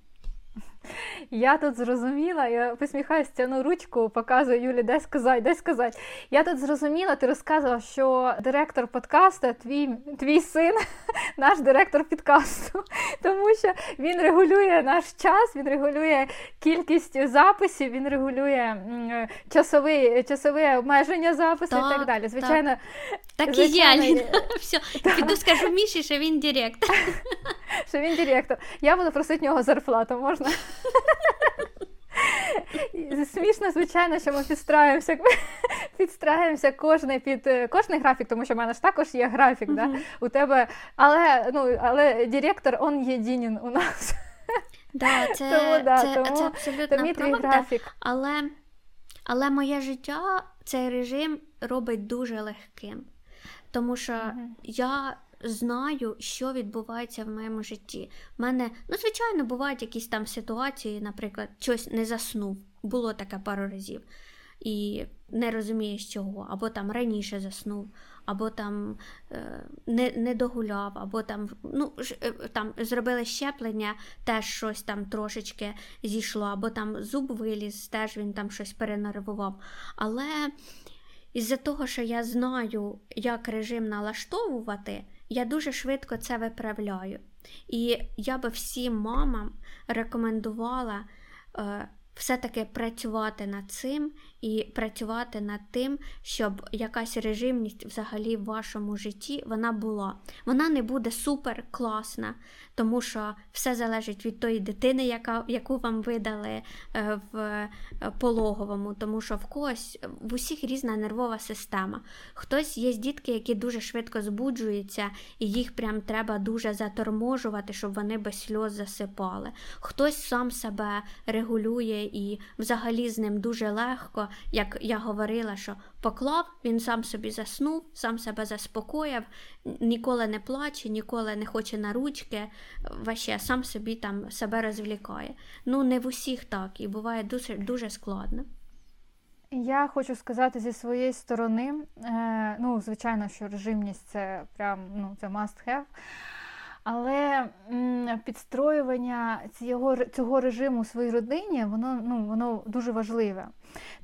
Я тут зрозуміла, я посміхаюся, тяну ручку, показую Юлі, де сказати, де сказати. Я тут зрозуміла, ти розказував, що директор подкасту, твій твій син, наш директор підкасту, тому що він регулює наш час, він регулює кількість записів, він регулює часові, часове обмеження запису так, і так далі. Звичайно, так, так звичайно, і я Все, піду скажу Міші, що він директор. Що він директор. Я буду просити нього зарплату, можна? Смішно, звичайно, що ми підстраюємося підстраюємося кожний під е, кожний графік, тому що в мене ж також є графік. Uh-huh. Да? У тебе, Але ну, але директор он єдинін у нас. Да, це, тому, да, це, тому, це абсолютно тому правда, графік. Але, але моє життя цей режим робить дуже легким. Тому що uh-huh. я знаю, що відбувається в моєму житті. У мене, ну, звичайно, бувають якісь там ситуації, наприклад, щось не заснув. Було таке пару разів. І не розумієш чого, або там раніше заснув, або там е, не не догуляв, або там ну, е, там зробили щеплення, теж щось там трошечки зійшло, або там зуб виліз, теж він там щось перенервував. Але із-за того, що я знаю, як режим налаштовувати, я дуже швидко це виправляю. І я би всім мамам рекомендувала е, все-таки працювати над цим і працювати над тим, щоб якась режимність взагалі в вашому житті вона була. Вона не буде супер класна, тому що все залежить від тої дитини, яка, яку вам видали е, в е, пологовому, тому що в когось в усіх різна нервова система. Хтось є дітки, які дуже швидко збуджуються, і їх прям треба дуже заторможувати, щоб вони без сльоз засипали. Хтось сам себе регулює і взагалі з ним дуже легко як я говорила, що поклав, він сам собі заснув, сам себе заспокоїв, ніколи не плаче, ніколи не хоче на ручки, ваще сам собі там себе розвлікає. Ну, не в усіх так, і буває дуже, дуже складно. Я хочу сказати зі своєї сторони, е, ну, звичайно, що режимність це прям ну, це must have. Але підстроювання цього цього режиму своїй родині, воно ну, воно дуже важливе.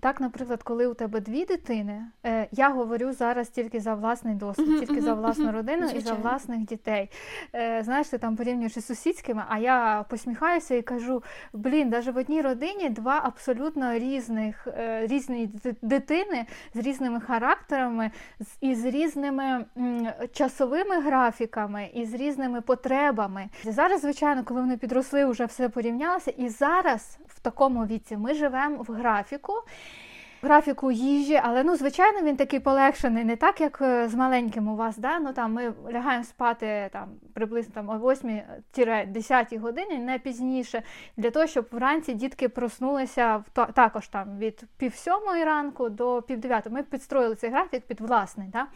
Так, наприклад, коли у тебе дві дитини, е, я говорю зараз тільки за власний досвід, тільки за власну родину і за власних дітей. Е, знаєш, ти там порівнюєш із сусідськими, а я посміхаюся і кажу: блін, навіть в одній родині два абсолютно різних е, різні дитини з різними характерами, і з різними часовими графіками, і з різними потребами. Зараз, звичайно, коли вони підросли, вже все порівнялося. І зараз в такому віці ми живемо в графіку. Графіку їжі, але ну, звичайно, він такий полегшений, не так, як е, з маленьким у вас. Да? Ну, там, Ми лягаємо спати там, приблизно там, о 8-10 годині, не пізніше, для того, щоб вранці дітки проснулися також там, від пів сьомої ранку до пів дев'ятої. Ми підстроїли цей графік під власний. Да?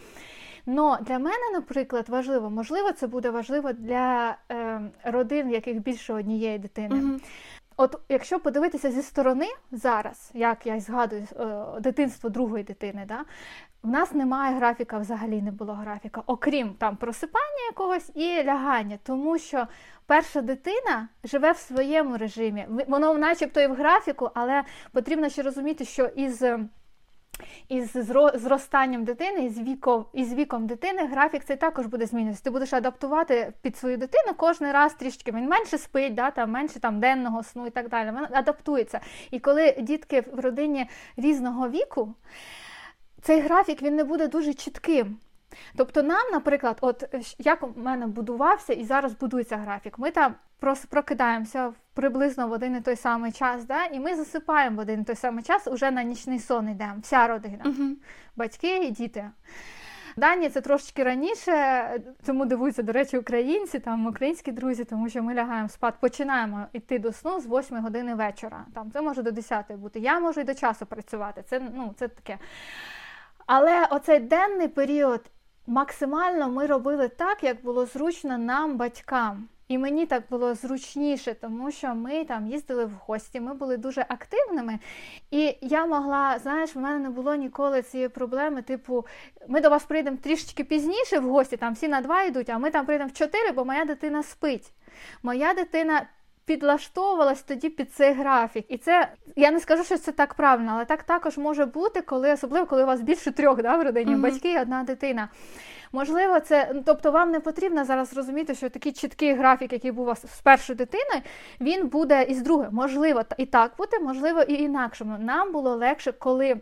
Но для мене, наприклад, важливо, можливо, це буде важливо для е, родин, в яких більше однієї дитини. Mm-hmm. От якщо подивитися зі сторони зараз, як я згадую е, дитинство другої дитини, да, в нас немає графіка, взагалі не було графіка, окрім там просипання якогось і лягання, тому що перша дитина живе в своєму режимі. Воно, начебто, і в графіку, але потрібно ще розуміти, що із із зростанням дитини, із віком із віком дитини графік цей також буде змінюватися. Ти будеш адаптувати під свою дитину кожен раз трішки. Він менше спить, да, там, менше там, денного сну і так далі. Він адаптується. І коли дітки в родині різного віку, цей графік він не буде дуже чітким. Тобто нам, наприклад, от як у мене будувався і зараз будується графік, ми там просто прокидаємося приблизно в один і той самий час, да? і ми засипаємо в один і той самий час, уже на нічний сон йдемо, вся родина, uh-huh. батьки і діти. Дані це трошечки раніше, тому дивуються, до речі, українці, там українські друзі, тому що ми лягаємо спати, починаємо йти до сну з 8 години вечора. Там Це може до 10 бути. Я можу і до часу працювати. Це ну, це таке. Але оцей денний період максимально ми робили так, як було зручно нам, батькам. І мені так було зручніше, тому що ми там їздили в гості, ми були дуже активними. І я могла, знаєш, в мене не було ніколи цієї проблеми. Типу, ми до вас прийдемо трішечки пізніше в гості, там всі на два йдуть, а ми там прийдемо в чотири, бо моя дитина спить. Моя дитина. Підлаштовувалась тоді під цей графік, і це я не скажу, що це так правильно, але так також може бути, коли особливо коли у вас більше трьох да, в родині mm-hmm. батьки і одна дитина. Можливо, це тобто вам не потрібно зараз розуміти, що такий чіткий графік, який був у вас з першою дитиною, він буде і з другою. Можливо, і так буде, можливо, і інакшому. Нам було легше, коли.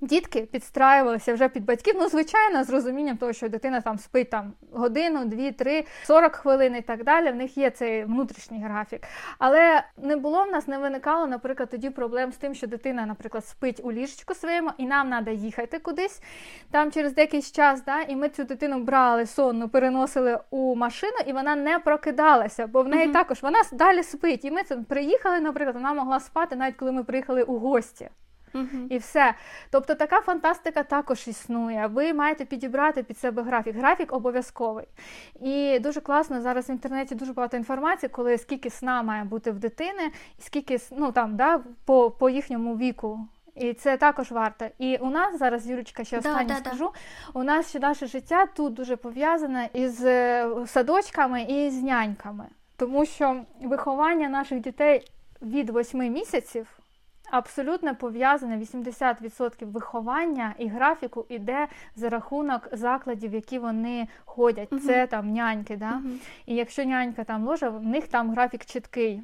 Дітки підстраювалися вже під батьків, ну, звичайно, з розумінням того, що дитина там спить там годину, дві, три, сорок хвилин і так далі. В них є цей внутрішній графік. Але не було в нас, не виникало, наприклад, тоді проблем з тим, що дитина, наприклад, спить у ліжечку своєму, і нам треба їхати кудись там через деякийсь час. да, І ми цю дитину брали сонну, переносили у машину, і вона не прокидалася, бо в неї uh-huh. також вона далі спить. І ми це приїхали, наприклад, вона могла спати, навіть коли ми приїхали у гості. Uh-huh. І все. Тобто така фантастика також існує. Ви маєте підібрати під себе графік. Графік обов'язковий. І дуже класно зараз в інтернеті дуже багато інформації, коли скільки сна має бути в дитини, і скільки ну там да, по, по їхньому віку. І це також варто. І у нас зараз, Юрочка, ще останнє да, скажу. Да. У нас ще наше життя тут дуже пов'язане із е, садочками і з няньками, тому що виховання наших дітей від 8 місяців абсолютно пов'язане 80% виховання і графіку іде за рахунок закладів, які вони ходять. Угу. Це там няньки. Да? Угу. І якщо нянька там ложа, в них там графік чіткий.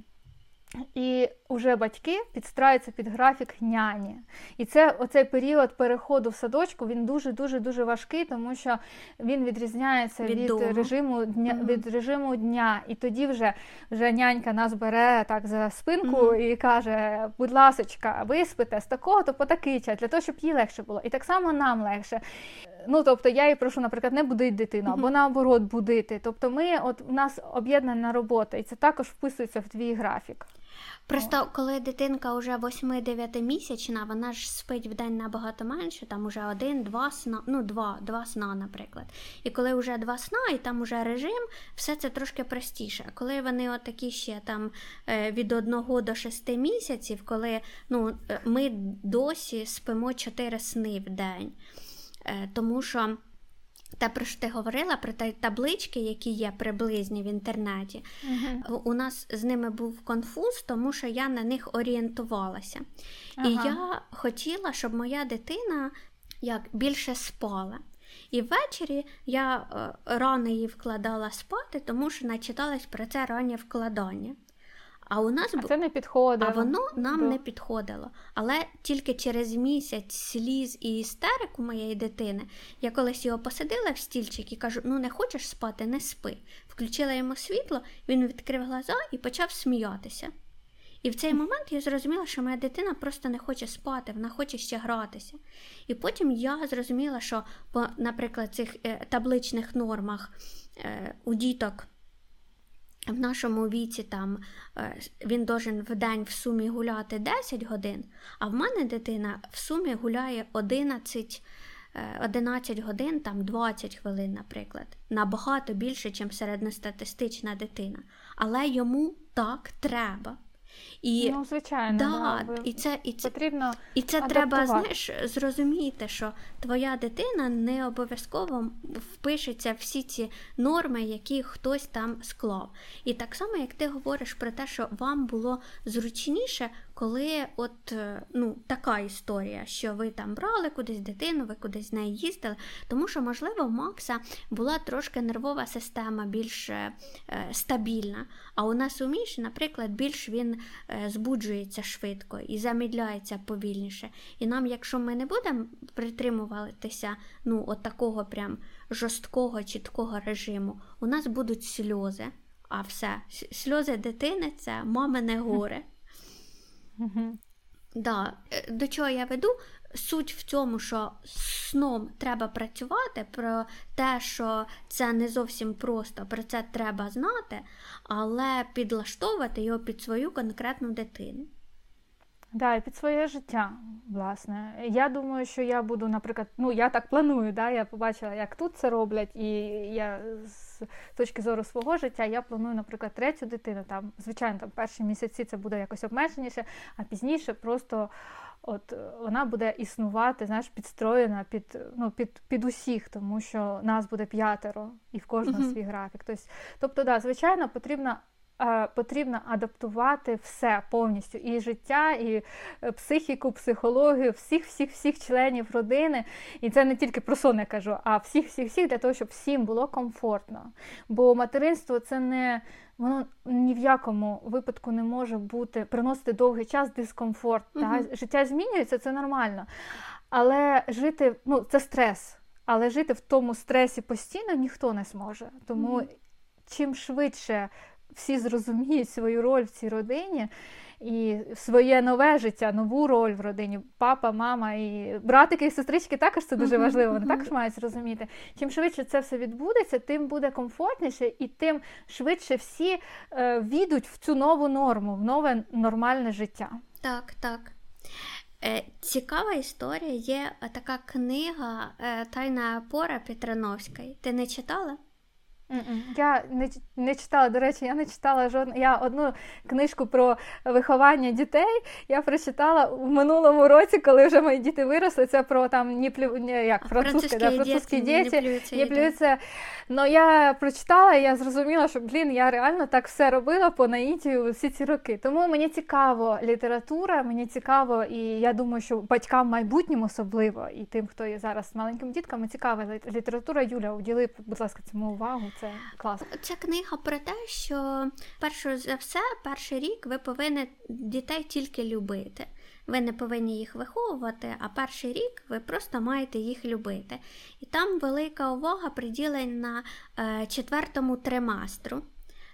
І вже батьки підстраюються під графік няні. І це оцей період переходу в садочку він дуже-дуже дуже важкий, тому що він відрізняється від, від режиму дня mm від режиму дня. І тоді вже вже нянька нас бере так за спинку mm і каже: будь ласочка, виспите з такого, то по такий час, для того, щоб їй легше було. І так само нам легше. Ну, тобто, я їй прошу, наприклад, не будить дитину, або наоборот будити. Тобто, ми, от у нас об'єднана робота, і це також вписується в твій графік. Просто коли дитинка вже 8-9 місячна, вона ж спить в день набагато менше, там уже один-два сна, ну два, два сна, наприклад. І коли вже два сна, і там уже режим, все це трошки простіше. Коли вони отакі ще там е, від 1 до 6 місяців, коли ну, е, ми досі спимо 4 сни в день. Е, тому що. Те, про що ти говорила, про ті таблички, які є приблизні в інтернеті, uh-huh. у нас з ними був конфуз, тому що я на них орієнтувалася. Uh-huh. І я хотіла, щоб моя дитина як більше спала. І ввечері я е, рано її вкладала спати, тому що начиталась про це раннє вкладання. А у нас а це не підходило. А воно нам Бо... не підходило. Але тільки через місяць сліз і істерик у моєї дитини я колись його посадила в стільчик і кажу: ну не хочеш спати, не спи. Включила йому світло, він відкрив глаза і почав сміятися. І в цей момент я зрозуміла, що моя дитина просто не хоче спати, вона хоче ще гратися. І потім я зрозуміла, що по, наприклад, цих е, табличних нормах е, у діток в нашому віці там е, він должен в день в сумі гуляти 10 годин, а в мене дитина в сумі гуляє 11 11 е, годин, там 20 хвилин, наприклад, набагато більше, ніж середньостатистична дитина. Але йому так треба. І, Ну, звичайно, да, да, і це і це, потрібно і це треба знаєш, зрозуміти, що твоя дитина не обов'язково впишеться всі ці норми, які хтось там склав. І так само, як ти говориш про те, що вам було зручніше коли от е, ну, така історія, що ви там брали кудись дитину, ви кудись з нею їздили, тому що, можливо, в Макса була трошки нервова система більш е, стабільна. А у нас у Міші, наприклад, більш він е, збуджується швидко і замідляється повільніше. І нам, якщо ми не будемо притримуватися ну, от такого прям жорсткого, чіткого режиму, у нас будуть сльози. А все, сльози дитини це мамине горе. Да. Е, до чого я веду? Суть в цьому, що сном треба працювати, про те, що це не зовсім просто, про це треба знати, але підлаштовувати його під свою конкретну дитину. Да, і під своє життя, власне. Я думаю, що я буду, наприклад, ну я так планую, да, я побачила, як тут це роблять, і я з точки зору свого життя я планую, наприклад, третю дитину. Там, звичайно, там перші місяці це буде якось обмеженіше, а пізніше просто от вона буде існувати, знаєш, підстроєна під ну, під, під усіх, тому що нас буде п'ятеро і в кожного uh-huh. свій графік. Тобто, тобто, да, звичайно, потрібно Е, потрібно адаптувати все повністю і життя, і е, психіку, психологію, всіх, всіх, всіх членів родини. І це не тільки про сон я кажу, а всіх, всіх, всіх для того, щоб всім було комфортно. Бо материнство це не воно ні в якому випадку не може бути приносити довгий час дискомфорт. Угу. Та? Життя змінюється, це нормально. Але жити, ну це стрес. Але жити в тому стресі постійно ніхто не зможе. Тому угу. чим швидше всі зрозуміють свою роль в цій родині і своє нове життя, нову роль в родині. Папа, мама і братики і сестрички також це дуже важливо. Вони також мають зрозуміти. Чим швидше це все відбудеться, тим буде комфортніше і тим швидше всі е, війдуть в цю нову норму, в нове нормальне життя. Так, так. Е, цікава історія. Є така книга е, Тайна опора Петрановської. Ти не читала? Я не не читала, до речі, я не читала жодну. Я одну книжку про виховання дітей я прочитала в минулому році, коли вже мої діти виросли. Це про там не плю... не, як французькі, да, французькі діти не плюються. Ну я прочитала, і я зрозуміла, що блін, я реально так все робила по наїтію всі ці роки. Тому мені цікаво література, мені цікаво, і я думаю, що батькам майбутнім особливо, і тим, хто є зараз маленькими дітками, цікава література. Юля, уділи, будь ласка, цьому увагу. Це класно. Ця книга про те, що перше за все, перший рік ви повинні дітей тільки любити. Ви не повинні їх виховувати, а перший рік ви просто маєте їх любити. І там велика увага приділена е, четвертому тримастру.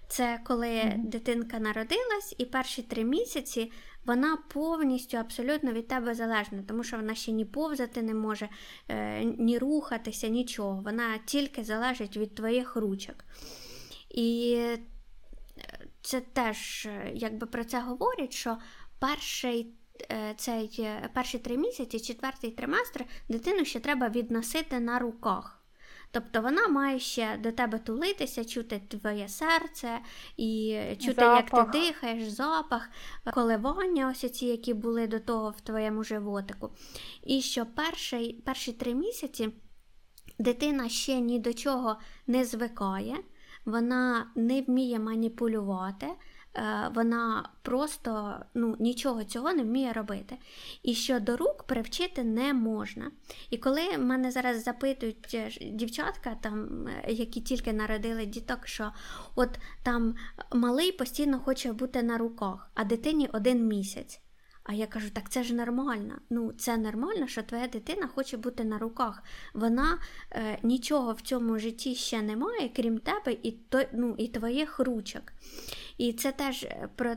Це коли mm-hmm. дитинка народилась, і перші три місяці вона повністю абсолютно від тебе залежна, тому що вона ще ні повзати не може, е, ні рухатися, нічого. Вона тільки залежить від твоїх ручок. І е, це теж, е, якби про це говорять, що перший. Цей перші три місяці, четвертий триместр, дитину ще треба відносити на руках. Тобто вона має ще до тебе тулитися, чути твоє серце і чути, запах. як ти дихаєш, запах, коливання, ось ці, які були до того в твоєму животику. І що перший, перші три місяці дитина ще ні до чого не звикає, вона не вміє маніпулювати. Е, вона просто ну, нічого цього не вміє робити. І що до рук привчити не можна. І коли мене зараз запитують е, дівчатка, там, е, які тільки народили діток, що от там малий постійно хоче бути на руках, а дитині один місяць. А я кажу, так це ж нормально. Ну, це нормально, що твоя дитина хоче бути на руках. Вона е, нічого в цьому житті ще не має, крім тебе і то, ну, і твоїх ручок. І це теж е, про.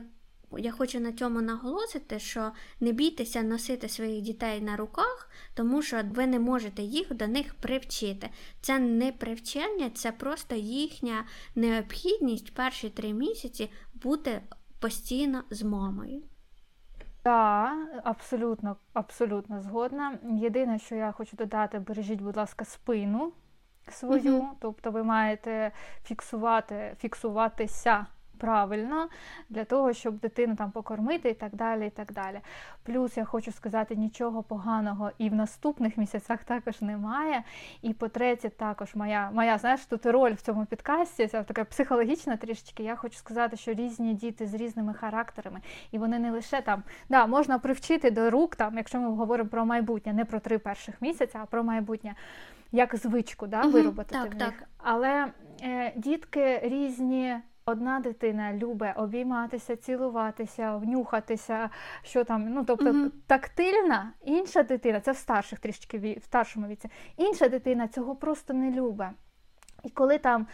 Я хочу на цьому наголосити, що не бійтеся носити своїх дітей на руках, тому що ви не можете їх до них привчити. Це не привчення, це просто їхня необхідність перші три місяці бути постійно з мамою. Так, абсолютно, абсолютно згодна. Єдине, що я хочу додати, бережіть, будь ласка, спину свою, угу. тобто ви маєте фіксувати, фіксуватися правильно для того, щоб дитину там покормити і так далі. і так далі. Плюс я хочу сказати, нічого поганого і в наступних місяцях також немає. І по-третє, також моя, моя знаєш, тут роль в цьому підкасті, це така психологічна трішечки. Я хочу сказати, що різні діти з різними характерами, і вони не лише там, да, можна привчити до рук, там, якщо ми говоримо про майбутнє, не про три перших місяця, а про майбутнє. Як звичку да, виробити так, в них. Але е, дітки різні Одна дитина любить обійматися, цілуватися, внюхатися, що там, ну тобто uh тактильна, інша дитина, це в старших трішки в старшому віці, інша дитина цього просто не любить. І коли там.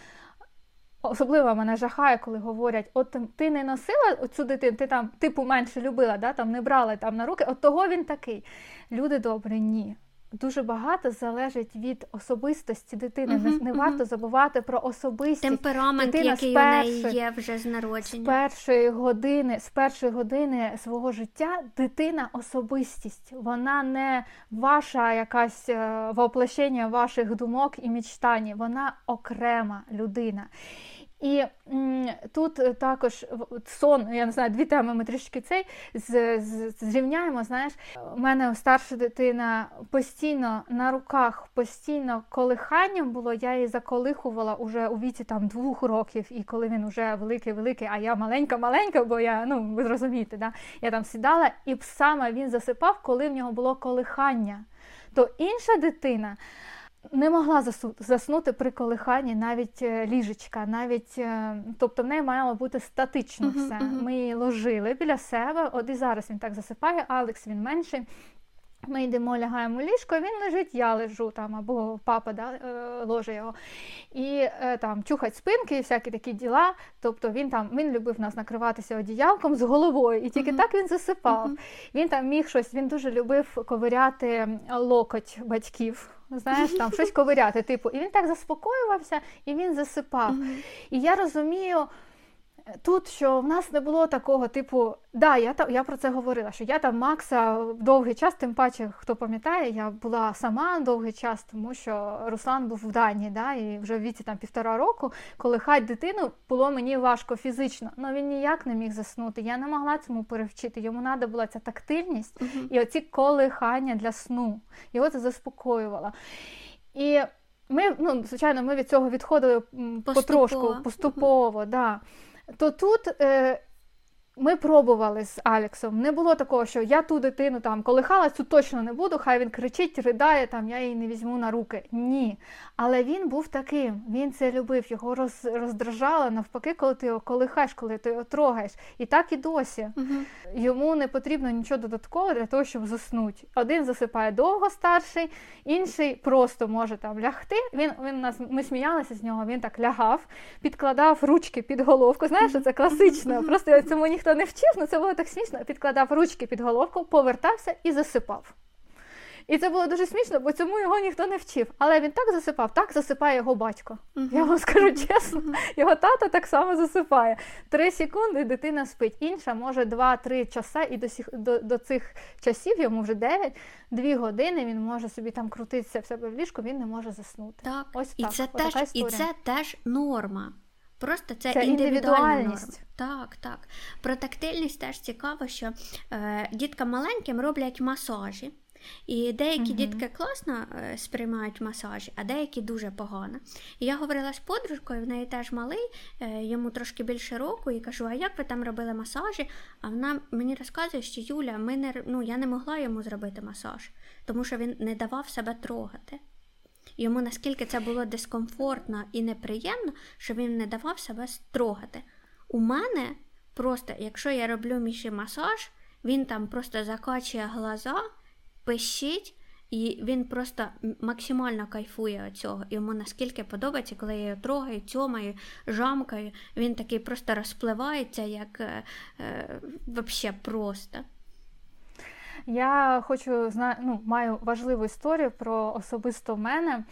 Особливо мене жахає, коли говорять, от ти не носила цю дитину, ти там типу менше любила, да, там не брала там на руки, от того він такий. Люди добрі, ні. Дуже багато залежить від особистості дитини. Uh-huh, не, не uh-huh. варто забувати про особистість. Темперамент, Дитина який першої, у неї є вже з народження. З першої години, з першої години свого життя дитина особистість. Вона не ваша якась е, воплощення ваших думок і мечтань. Вона окрема людина. І тут е, також сон, я не знаю, дві теми ми трішки цей зрівняємо. Знаєш, у мене старша дитина постійно на руках, постійно колиханням було. Я її заколихувала уже у віці там двох років, і коли він вже великий-великий, а я маленька-маленька, бо я, ну ви зрозумієте, да? я там сідала, і саме він засипав, коли в нього було колихання. То інша дитина не могла заснути при колиханні навіть е, ліжечка, навіть, е, тобто в неї мало бути статично uh-huh, все. Uh-huh. Ми її ложили біля себе, от і зараз він так засипає, Алекс він менший. Ми йдемо, лягаємо ліжко, він лежить, я лежу там, або папа да, е, ложе його. І там чухать спинки, і всякі такі діла. Тобто він там він любив нас накриватися одіялком з головою, і тільки uh-huh. так він засипав. Uh-huh. Він там міг щось, він дуже любив ковиряти локоть батьків знаєш, там щось ковиряти. Типу, і він так заспокоювався і він засипав. І я розумію. Тут, що в нас не було такого, типу, да, я я про це говорила, що я там Макса довгий час, тим паче, хто пам'ятає, я була сама довгий час, тому що Руслан був в Данії, да, і вже в віці там півтора року, коли хать дитину, було мені важко фізично, але він ніяк не міг заснути. Я не могла цьому перевчити. Йому треба була ця тактильність uh-huh. і оці колихання для сну. Його це заспокоювало. І ми, ну, звичайно, ми від цього відходили поступово. потрошку, поступово. да то тут е, ми пробували з Алексом. Не було такого, що я ту дитину там колихала, цю точно не буду, хай він кричить, ридає, там я її не візьму на руки. Ні. Але він був таким, він це любив, його роз, роздражало навпаки, коли ти його колихаєш, коли ти його трогаєш. І так і досі. Угу. Йому не потрібно нічого додаткового для того, щоб заснути. Один засипає довго старший, інший просто може там лягти. Він він нас ми сміялися з нього, він так лягав, підкладав ручки під головку. Знаєш, це класично. Просто цьому ніхто ніхто не вчив, але це було так смішно. Підкладав ручки під головку, повертався і засипав. І це було дуже смішно, бо цьому його ніхто не вчив. Але він так засипав, так засипає його батько. Uh-huh. Я вам скажу чесно, uh-huh. його тато так само засипає. Три секунди дитина спить. Інша може два-три часа, і до сих, до, до цих часів йому вже дев'ять, дві години він може собі там крутитися в себе в ліжку, він не може заснути. Так, Ось і так. Це теж, і це теж норма. Просто це, це індивідуальна норма. Так, так. Про тактильність теж цікаво, що е, діткам маленьким роблять масажі. І деякі uh дітки класно е, сприймають масажі, а деякі дуже погано. І я говорила з подружкою, в неї теж малий, е, йому трошки більше року, і кажу, а як ви там робили масажі? А вона мені розказує, що Юля, ми не, ну, я не могла йому зробити масаж, тому що він не давав себе трогати. Йому наскільки це було дискомфортно і неприємно, що він не давав себе строгати. У мене просто, якщо я роблю міші масаж, він там просто закачує глаза, пищить, і він просто максимально кайфує від цього. Йому наскільки подобається, коли я його трогаю, тьомаю, жамкаю, він такий просто розпливається, як е, е, вообще просто. Я хочу ну, маю важливу історію про особисто мене.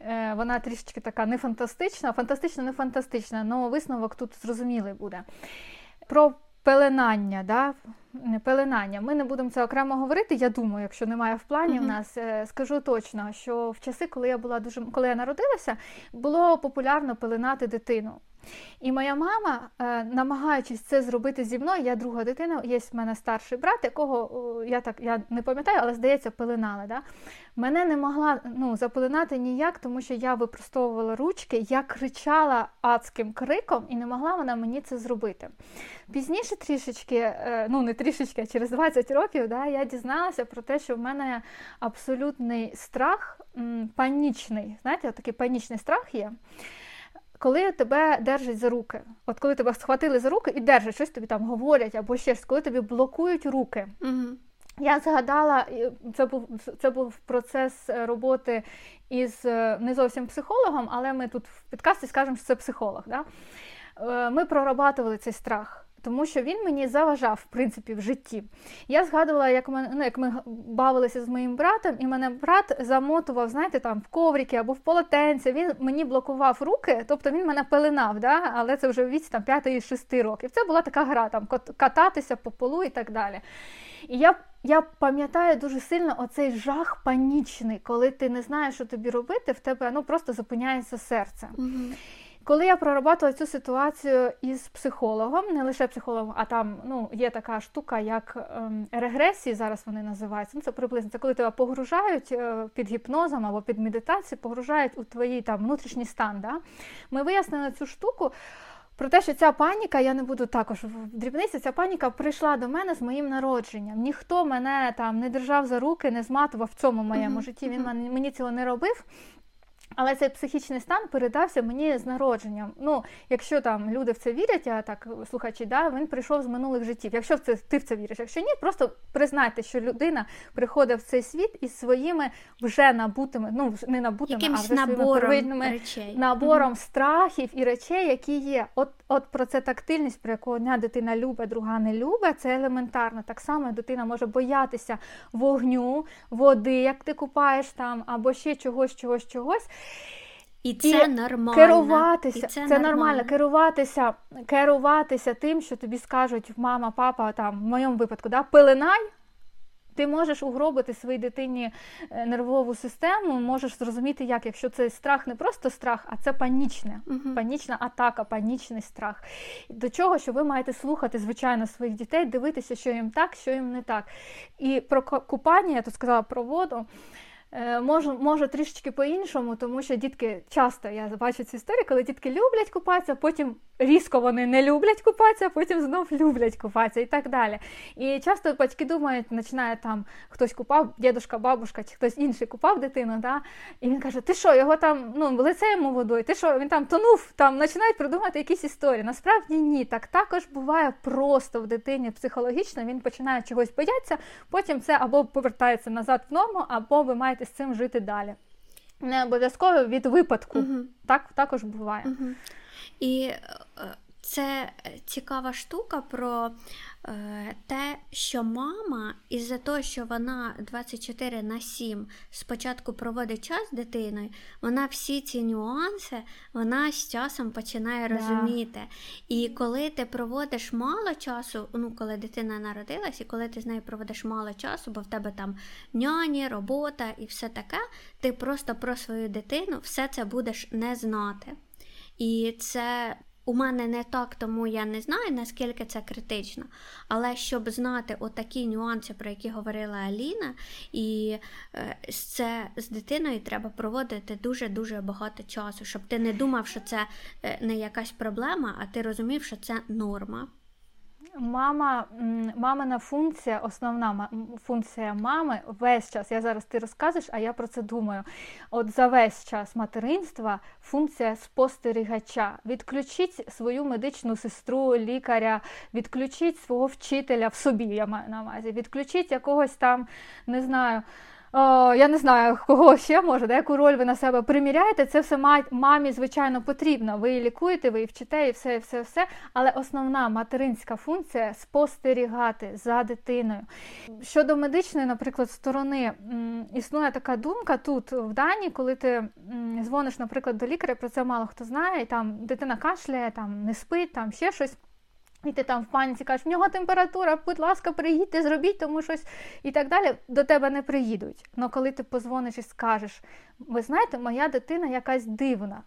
Е, вона трішечки така не фантастична, фантастична, не фантастична, але висновок тут зрозумілий буде. Про пеленання. Да? Пеленання. Ми не будемо це окремо говорити. Я думаю, якщо немає в плані uh-huh. в нас, е, скажу точно, що в часи, коли я була дуже коли я народилася, було популярно пеленати дитину. І моя мама, е, намагаючись це зробити зі мною, я друга дитина, є в мене старший брат, якого я так я не пам'ятаю, але здається, пеленали. Да? Мене не могла ну, запеленати ніяк, тому що я випростовувала ручки, я кричала адським криком, і не могла вона мені це зробити. Пізніше трішечки, е, ну не трішечки, а через 20 років, да, я дізналася про те, що в мене абсолютний страх, панічний. Знаєте, такий панічний страх є коли тебе держать за руки, от коли тебе схватили за руки і держать, щось тобі там говорять або ще щось, коли тобі блокують руки. Угу. Я згадала, це був це був процес роботи із е, не зовсім психологом, але ми тут в підкасті скажемо, що це психолог. Да? Е, ми прорабатували цей страх. Тому що він мені заважав в принципі в житті. Я згадувала, як ми, ну, як ми бавилися з моїм братом, і мене брат замотував, знаєте, там в коврики або в полотенце. Він мені блокував руки, тобто він мене пеленав, да? але це вже в віці там 5-6 років. Це була така гра, там кататися по полу і так далі. І я я пам'ятаю дуже сильно оцей жах панічний, коли ти не знаєш, що тобі робити, в тебе ну, просто зупиняється серце. Угу. Коли я прорабатувала цю ситуацію із психологом, не лише психологом, а там ну, є така штука, як ем, регресії, зараз вони називаються. Ну, Це приблизно це коли тебе погружають е, під гіпнозом або під медитацією, погружають у твій там внутрішній стан. Да? Ми вияснили цю штуку. Про те, що ця паніка, я не буду також в дрібниці, ця паніка прийшла до мене з моїм народженням. Ніхто мене там не держав за руки, не зматував в цьому моєму uh-huh. житті. Він uh-huh. мені цього не робив. Але цей психічний стан передався мені з народженням. Ну, якщо там люди в це вірять, а так слухачі, да, він прийшов з минулих життів. Якщо в це ти в це віриш, якщо ні, просто признайте, що людина приходить в цей світ із своїми вже набутими, ну не набутими, Якимсь а вже набором своїми речей. набором mm-hmm. страхів і речей, які є. От от про це тактильність, про яку одна дитина любить, друга не любить, це елементарно. Так само дитина може боятися вогню, води, як ти купаєш там, або ще чогось, чогось, чогось. І це і нормально. Керуватися, і це, це нормально. нормально. Керуватися, керуватися тим, що тобі скажуть мама, папа, там в моєму випадку, да, пеленай. Ти можеш угробити своїй дитині е, нервову систему, можеш зрозуміти, як якщо це страх не просто страх, а це панічне, uh-huh. панічна атака, панічний страх. До чого, що ви маєте слухати, звичайно, своїх дітей, дивитися, що їм так, що їм не так. І про купання, я тут сказала про воду. Е, можу, може трішечки по-іншому, тому що дітки часто я бачу цю історію, коли дітки люблять купатися, потім різко вони не люблять купатися, потім знов люблять купатися і так далі. І часто батьки думають, починає там хтось купав, дідушка, бабушка чи хтось інший купав дитину, да? і він каже: Ти що, його там ну, лице йому водою, ти що, він там тонув, там починають придумати якісь історії. Насправді ні. Так також буває просто в дитині психологічно, він починає чогось боятися, потім це або повертається назад в норму, або ви маєте з цим жити далі. Не обов'язково від випадку. Угу. Так також буває. Угу. І це цікава штука про е, те, що мама, із-за того, що вона 24 на 7 спочатку проводить час з дитиною, вона всі ці нюанси вона з часом починає розуміти. І коли ти проводиш мало часу, ну коли дитина народилась, і коли ти з нею проводиш мало часу, бо в тебе там няні, робота і все таке, ти просто про свою дитину все це будеш не знати. І це у мене не так, тому я не знаю, наскільки це критично. Але щоб знати отакі нюанси, про які говорила Аліна, і е, це з дитиною треба проводити дуже-дуже багато часу, щоб ти не думав, що це е, не якась проблема, а ти розумів, що це норма. Мама, мамина функція, основна функція мами весь час. Я зараз ти розказуєш, а я про це думаю. От за весь час материнства функція спостерігача. Відключіть свою медичну сестру, лікаря, відключіть свого вчителя в собі, я маю на увазі, відключіть якогось там, не знаю. О, я не знаю, кого ще може, да, роль ви на себе приміряєте, це все мамі, звичайно, потрібно. Ви її лікуєте, ви її вчите і все, все, все. Але основна материнська функція спостерігати за дитиною. Щодо медичної, наприклад, сторони, існує така думка тут, в Данії, коли ти дзвониш, наприклад, до лікаря, про це мало хто знає, і там дитина кашляє, там не спить, там ще щось. І ти там в паніці кажеш, в нього температура, будь ласка, приїдьте, зробіть тому щось і так далі, до тебе не приїдуть. Але коли ти позвониш і скажеш, ви знаєте, моя дитина якась дивна,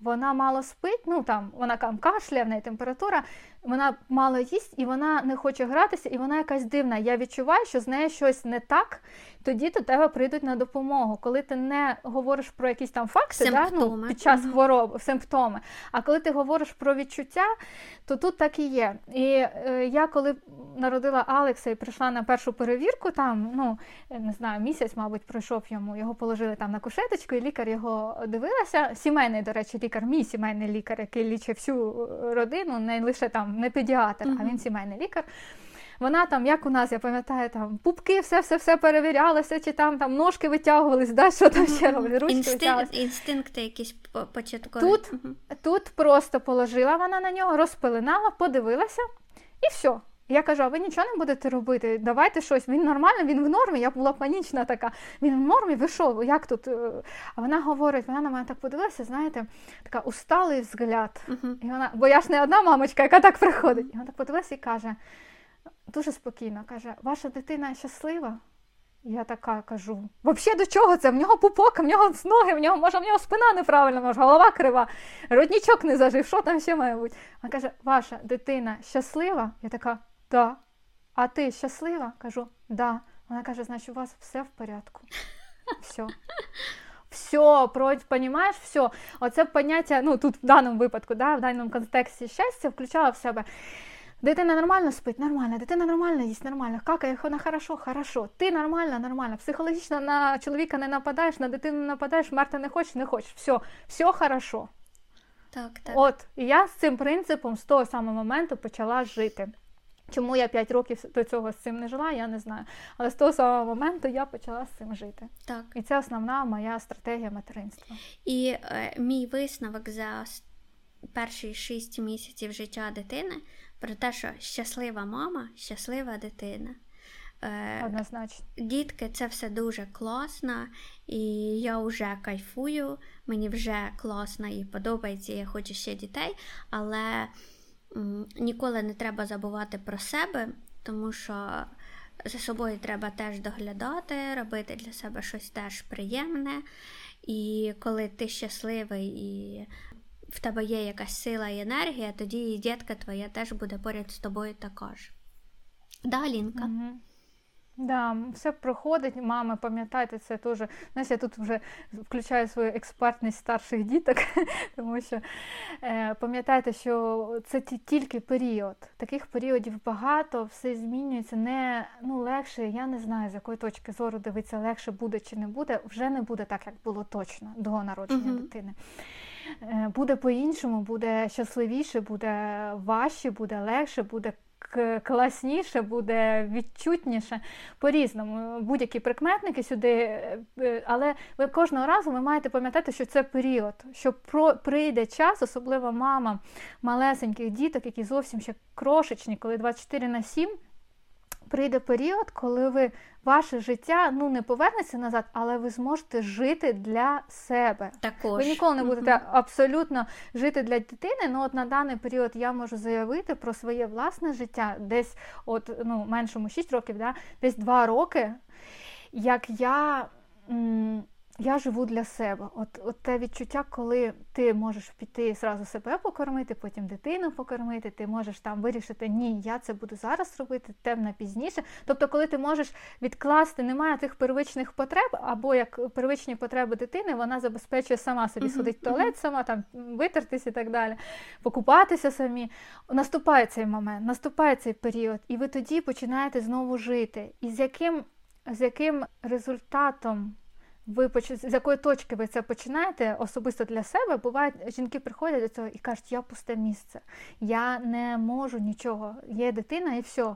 вона мало спить, ну там вона там кашляє, в неї температура, вона мало їсть і вона не хоче гратися, і вона якась дивна. Я відчуваю, що з нею щось не так, тоді до тебе прийдуть на допомогу. Коли ти не говориш про якісь там факти да, ну, під час хвороби, симптоми, а коли ти говориш про відчуття, то тут так і є. І е, я коли народила Алекса і прийшла на першу перевірку, там, ну, не знаю, місяць, мабуть, пройшов йому, його положили там на кушеточку, і лікар його дивилася. Сімейний, до речі, лікар, мій сімейний лікар, який лічив всю родину, не лише там не педіатр, uh-huh. а він сімейний лікар. Вона там, як у нас, я пам'ятаю, там пупки, все-все-все перевірялося, чи там там ножки витягувались, да, що там ще робили, ручки Інстин... витягувалися. Інстинкти якісь початкові. Тут, тут просто положила вона на нього, розпеленала, подивилася І все. Я кажу, а ви нічого не будете робити? Давайте щось. Він нормально, він в нормі. Я була панічна така. Він в нормі, ви що? Як тут? Е, а вона говорить, вона на мене так подивилася, знаєте, така усталий взгляд. Uh-huh. І вона, Бо я ж не одна мамочка, яка так приходить. І вона так подивилася і каже, дуже спокійно, каже, ваша дитина щаслива? Я така кажу: взагалі до чого це? В нього пупок, в нього ноги, в нього, може, в нього спина неправильна, може, голова крива, роднічок не зажив, що там ще має бути? Вона каже, ваша дитина щаслива? Я така, да. А ти щаслива? Кажу, да. Вона каже, значить, у вас все в порядку. Все. Все, про, все. Оце поняття, ну тут в даному випадку, да, в даному контексті щастя включала в себе. Дитина нормально спить, нормально, дитина нормально їсть, нормально, какає, вона хорошо, хорошо. Ти нормально, нормально. Психологічно на чоловіка не нападаєш, на дитину не нападаєш, Марта не хочеш, не хочеш. Все, все хорошо. Так, так. От, і я з цим принципом з того самого моменту почала жити. Чому я 5 років до цього з цим не жила, я не знаю. Але з того самого моменту я почала з цим жити. Так. І це основна моя стратегія материнства. І е, мій висновок за перші 6 місяців життя дитини про те, що щаслива мама, щаслива дитина. Е, Однозначно. Дітки, це все дуже класно, і я вже кайфую, мені вже класно і подобається, я хочу ще дітей, але ніколи не треба забувати про себе, тому що за собою треба теж доглядати, робити для себе щось теж приємне. І коли ти щасливий і в тебе є якась сила і енергія, тоді і дітка твоя теж буде поряд з тобою також. Да, Лінка? Угу. Да, все проходить, мами, пам'ятайте, це теж. Знаєш, я тут вже включаю свою експертність старших діток, тому що е, пам'ятайте, що це тільки період. Таких періодів багато, все змінюється, не ну, легше, я не знаю, з якої точки зору дивитися, легше буде чи не буде, вже не буде так, як було точно до народження uh-huh. дитини. Е, буде по-іншому, буде щасливіше, буде важче, буде легше, буде класніше, буде відчутніше по-різному. Будь-які прикметники сюди, е, але ви кожного разу ви маєте пам'ятати, що це період, що про прийде час, особливо мама малесеньких діток, які зовсім ще крошечні, коли 24 на 7 прийде період, коли ви ваше життя ну не повернеться назад, але ви зможете жити для себе. Також. Ви ніколи не будете mm-hmm. абсолютно жити для дитини. Ну от на даний період я можу заявити про своє власне життя, десь от ну меншому 6 років, да, десь 2 роки, як я. М- я живу для себе. От от те відчуття, коли ти можеш піти зразу себе покормити, потім дитину покормити, ти можеш там вирішити, ні, я це буду зараз робити, темно пізніше. Тобто, коли ти можеш відкласти, немає тих первичних потреб, або як первичні потреби дитини, вона забезпечує сама собі сходить в туалет, сама там витертись і так далі, покупатися самі. Наступає цей момент, наступає цей період, і ви тоді починаєте знову жити. І з яким, з яким результатом? Ви з якої точки ви це починаєте особисто для себе, буває, жінки приходять до цього і кажуть, я пусте місце, я не можу нічого, є дитина і все.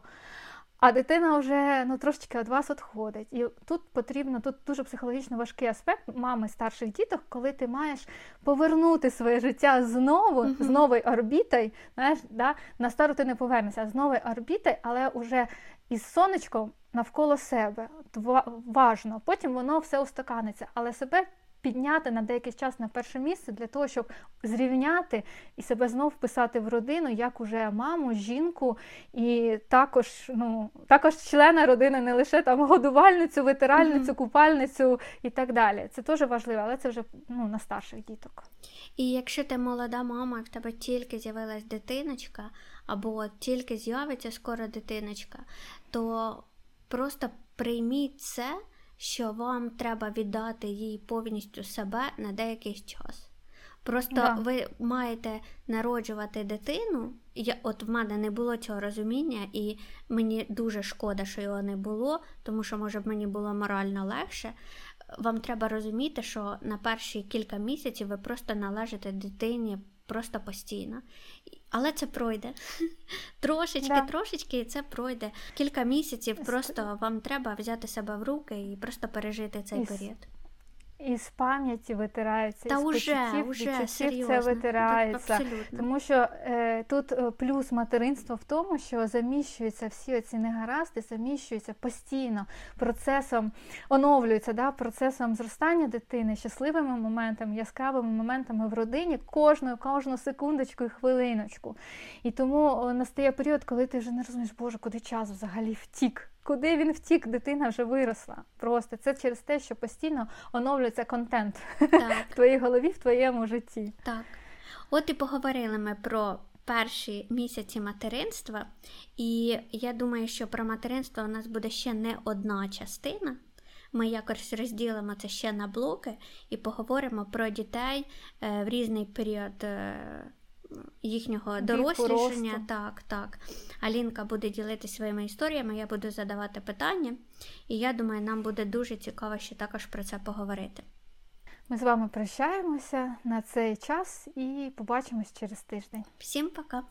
А дитина вже ну, трошечки від вас відходить. І тут потрібно, тут дуже психологічно важкий аспект мами старших діток, коли ти маєш повернути своє життя знову, uh-huh. з новою орбітою. Знаєш, да? На стару ти не повернешся, а з новою орбітою, але вже із сонечком навколо себе. Важно. Потім воно все устаканиться, але себе підняти на деякий час на перше місце для того, щоб зрівняти і себе знов вписати в родину, як уже маму, жінку, і також ну, також члена родини, не лише там годувальницю, витиральницю, mm-hmm. купальницю і так далі. Це теж важливо, але це вже ну, на старших діток. І якщо ти молода мама, і в тебе тільки з'явилась дитиночка, або тільки з'явиться скоро дитиночка, то просто прийміть це що вам треба віддати їй повністю себе на деякий час. Просто да. ви маєте народжувати дитину. Я, От в мене не було цього розуміння, і мені дуже шкода, що його не було, тому що, може, б мені було морально легше. Вам треба розуміти, що на перші кілька місяців ви просто належите дитині просто постійно. Але це пройде. Трошечки, да. трошечки, це пройде. Кілька місяців просто вам треба взяти себе в руки і просто пережити цей період. І з пам'яті витираються, Та і з уже, почуттів, уже, відчуттів серйозно. це витирається. Абсолютно. Тому що е, тут е, плюс материнства в тому, що заміщуються всі оці негаразди, заміщуються постійно процесом, оновлюються да, процесом зростання дитини, щасливими моментами, яскравими моментами в родині, кожну, кожну секундочку і хвилиночку. І тому настає період, коли ти вже не розумієш, Боже, куди час взагалі втік. Куди він втік, дитина вже виросла. Просто це через те, що постійно оновлюється контент Так. в твоїй голові, в твоєму житті. Так. От і поговорили ми про перші місяці материнства, і я думаю, що про материнство у нас буде ще не одна частина. Ми якось розділимо це ще на блоки і поговоримо про дітей е, в різний період е, їхнього дорослішання. Так, так. Алінка буде ділитися своїми історіями, я буду задавати питання, і я думаю, нам буде дуже цікаво ще також про це поговорити. Ми з вами прощаємося на цей час і побачимось через тиждень. Всім пока!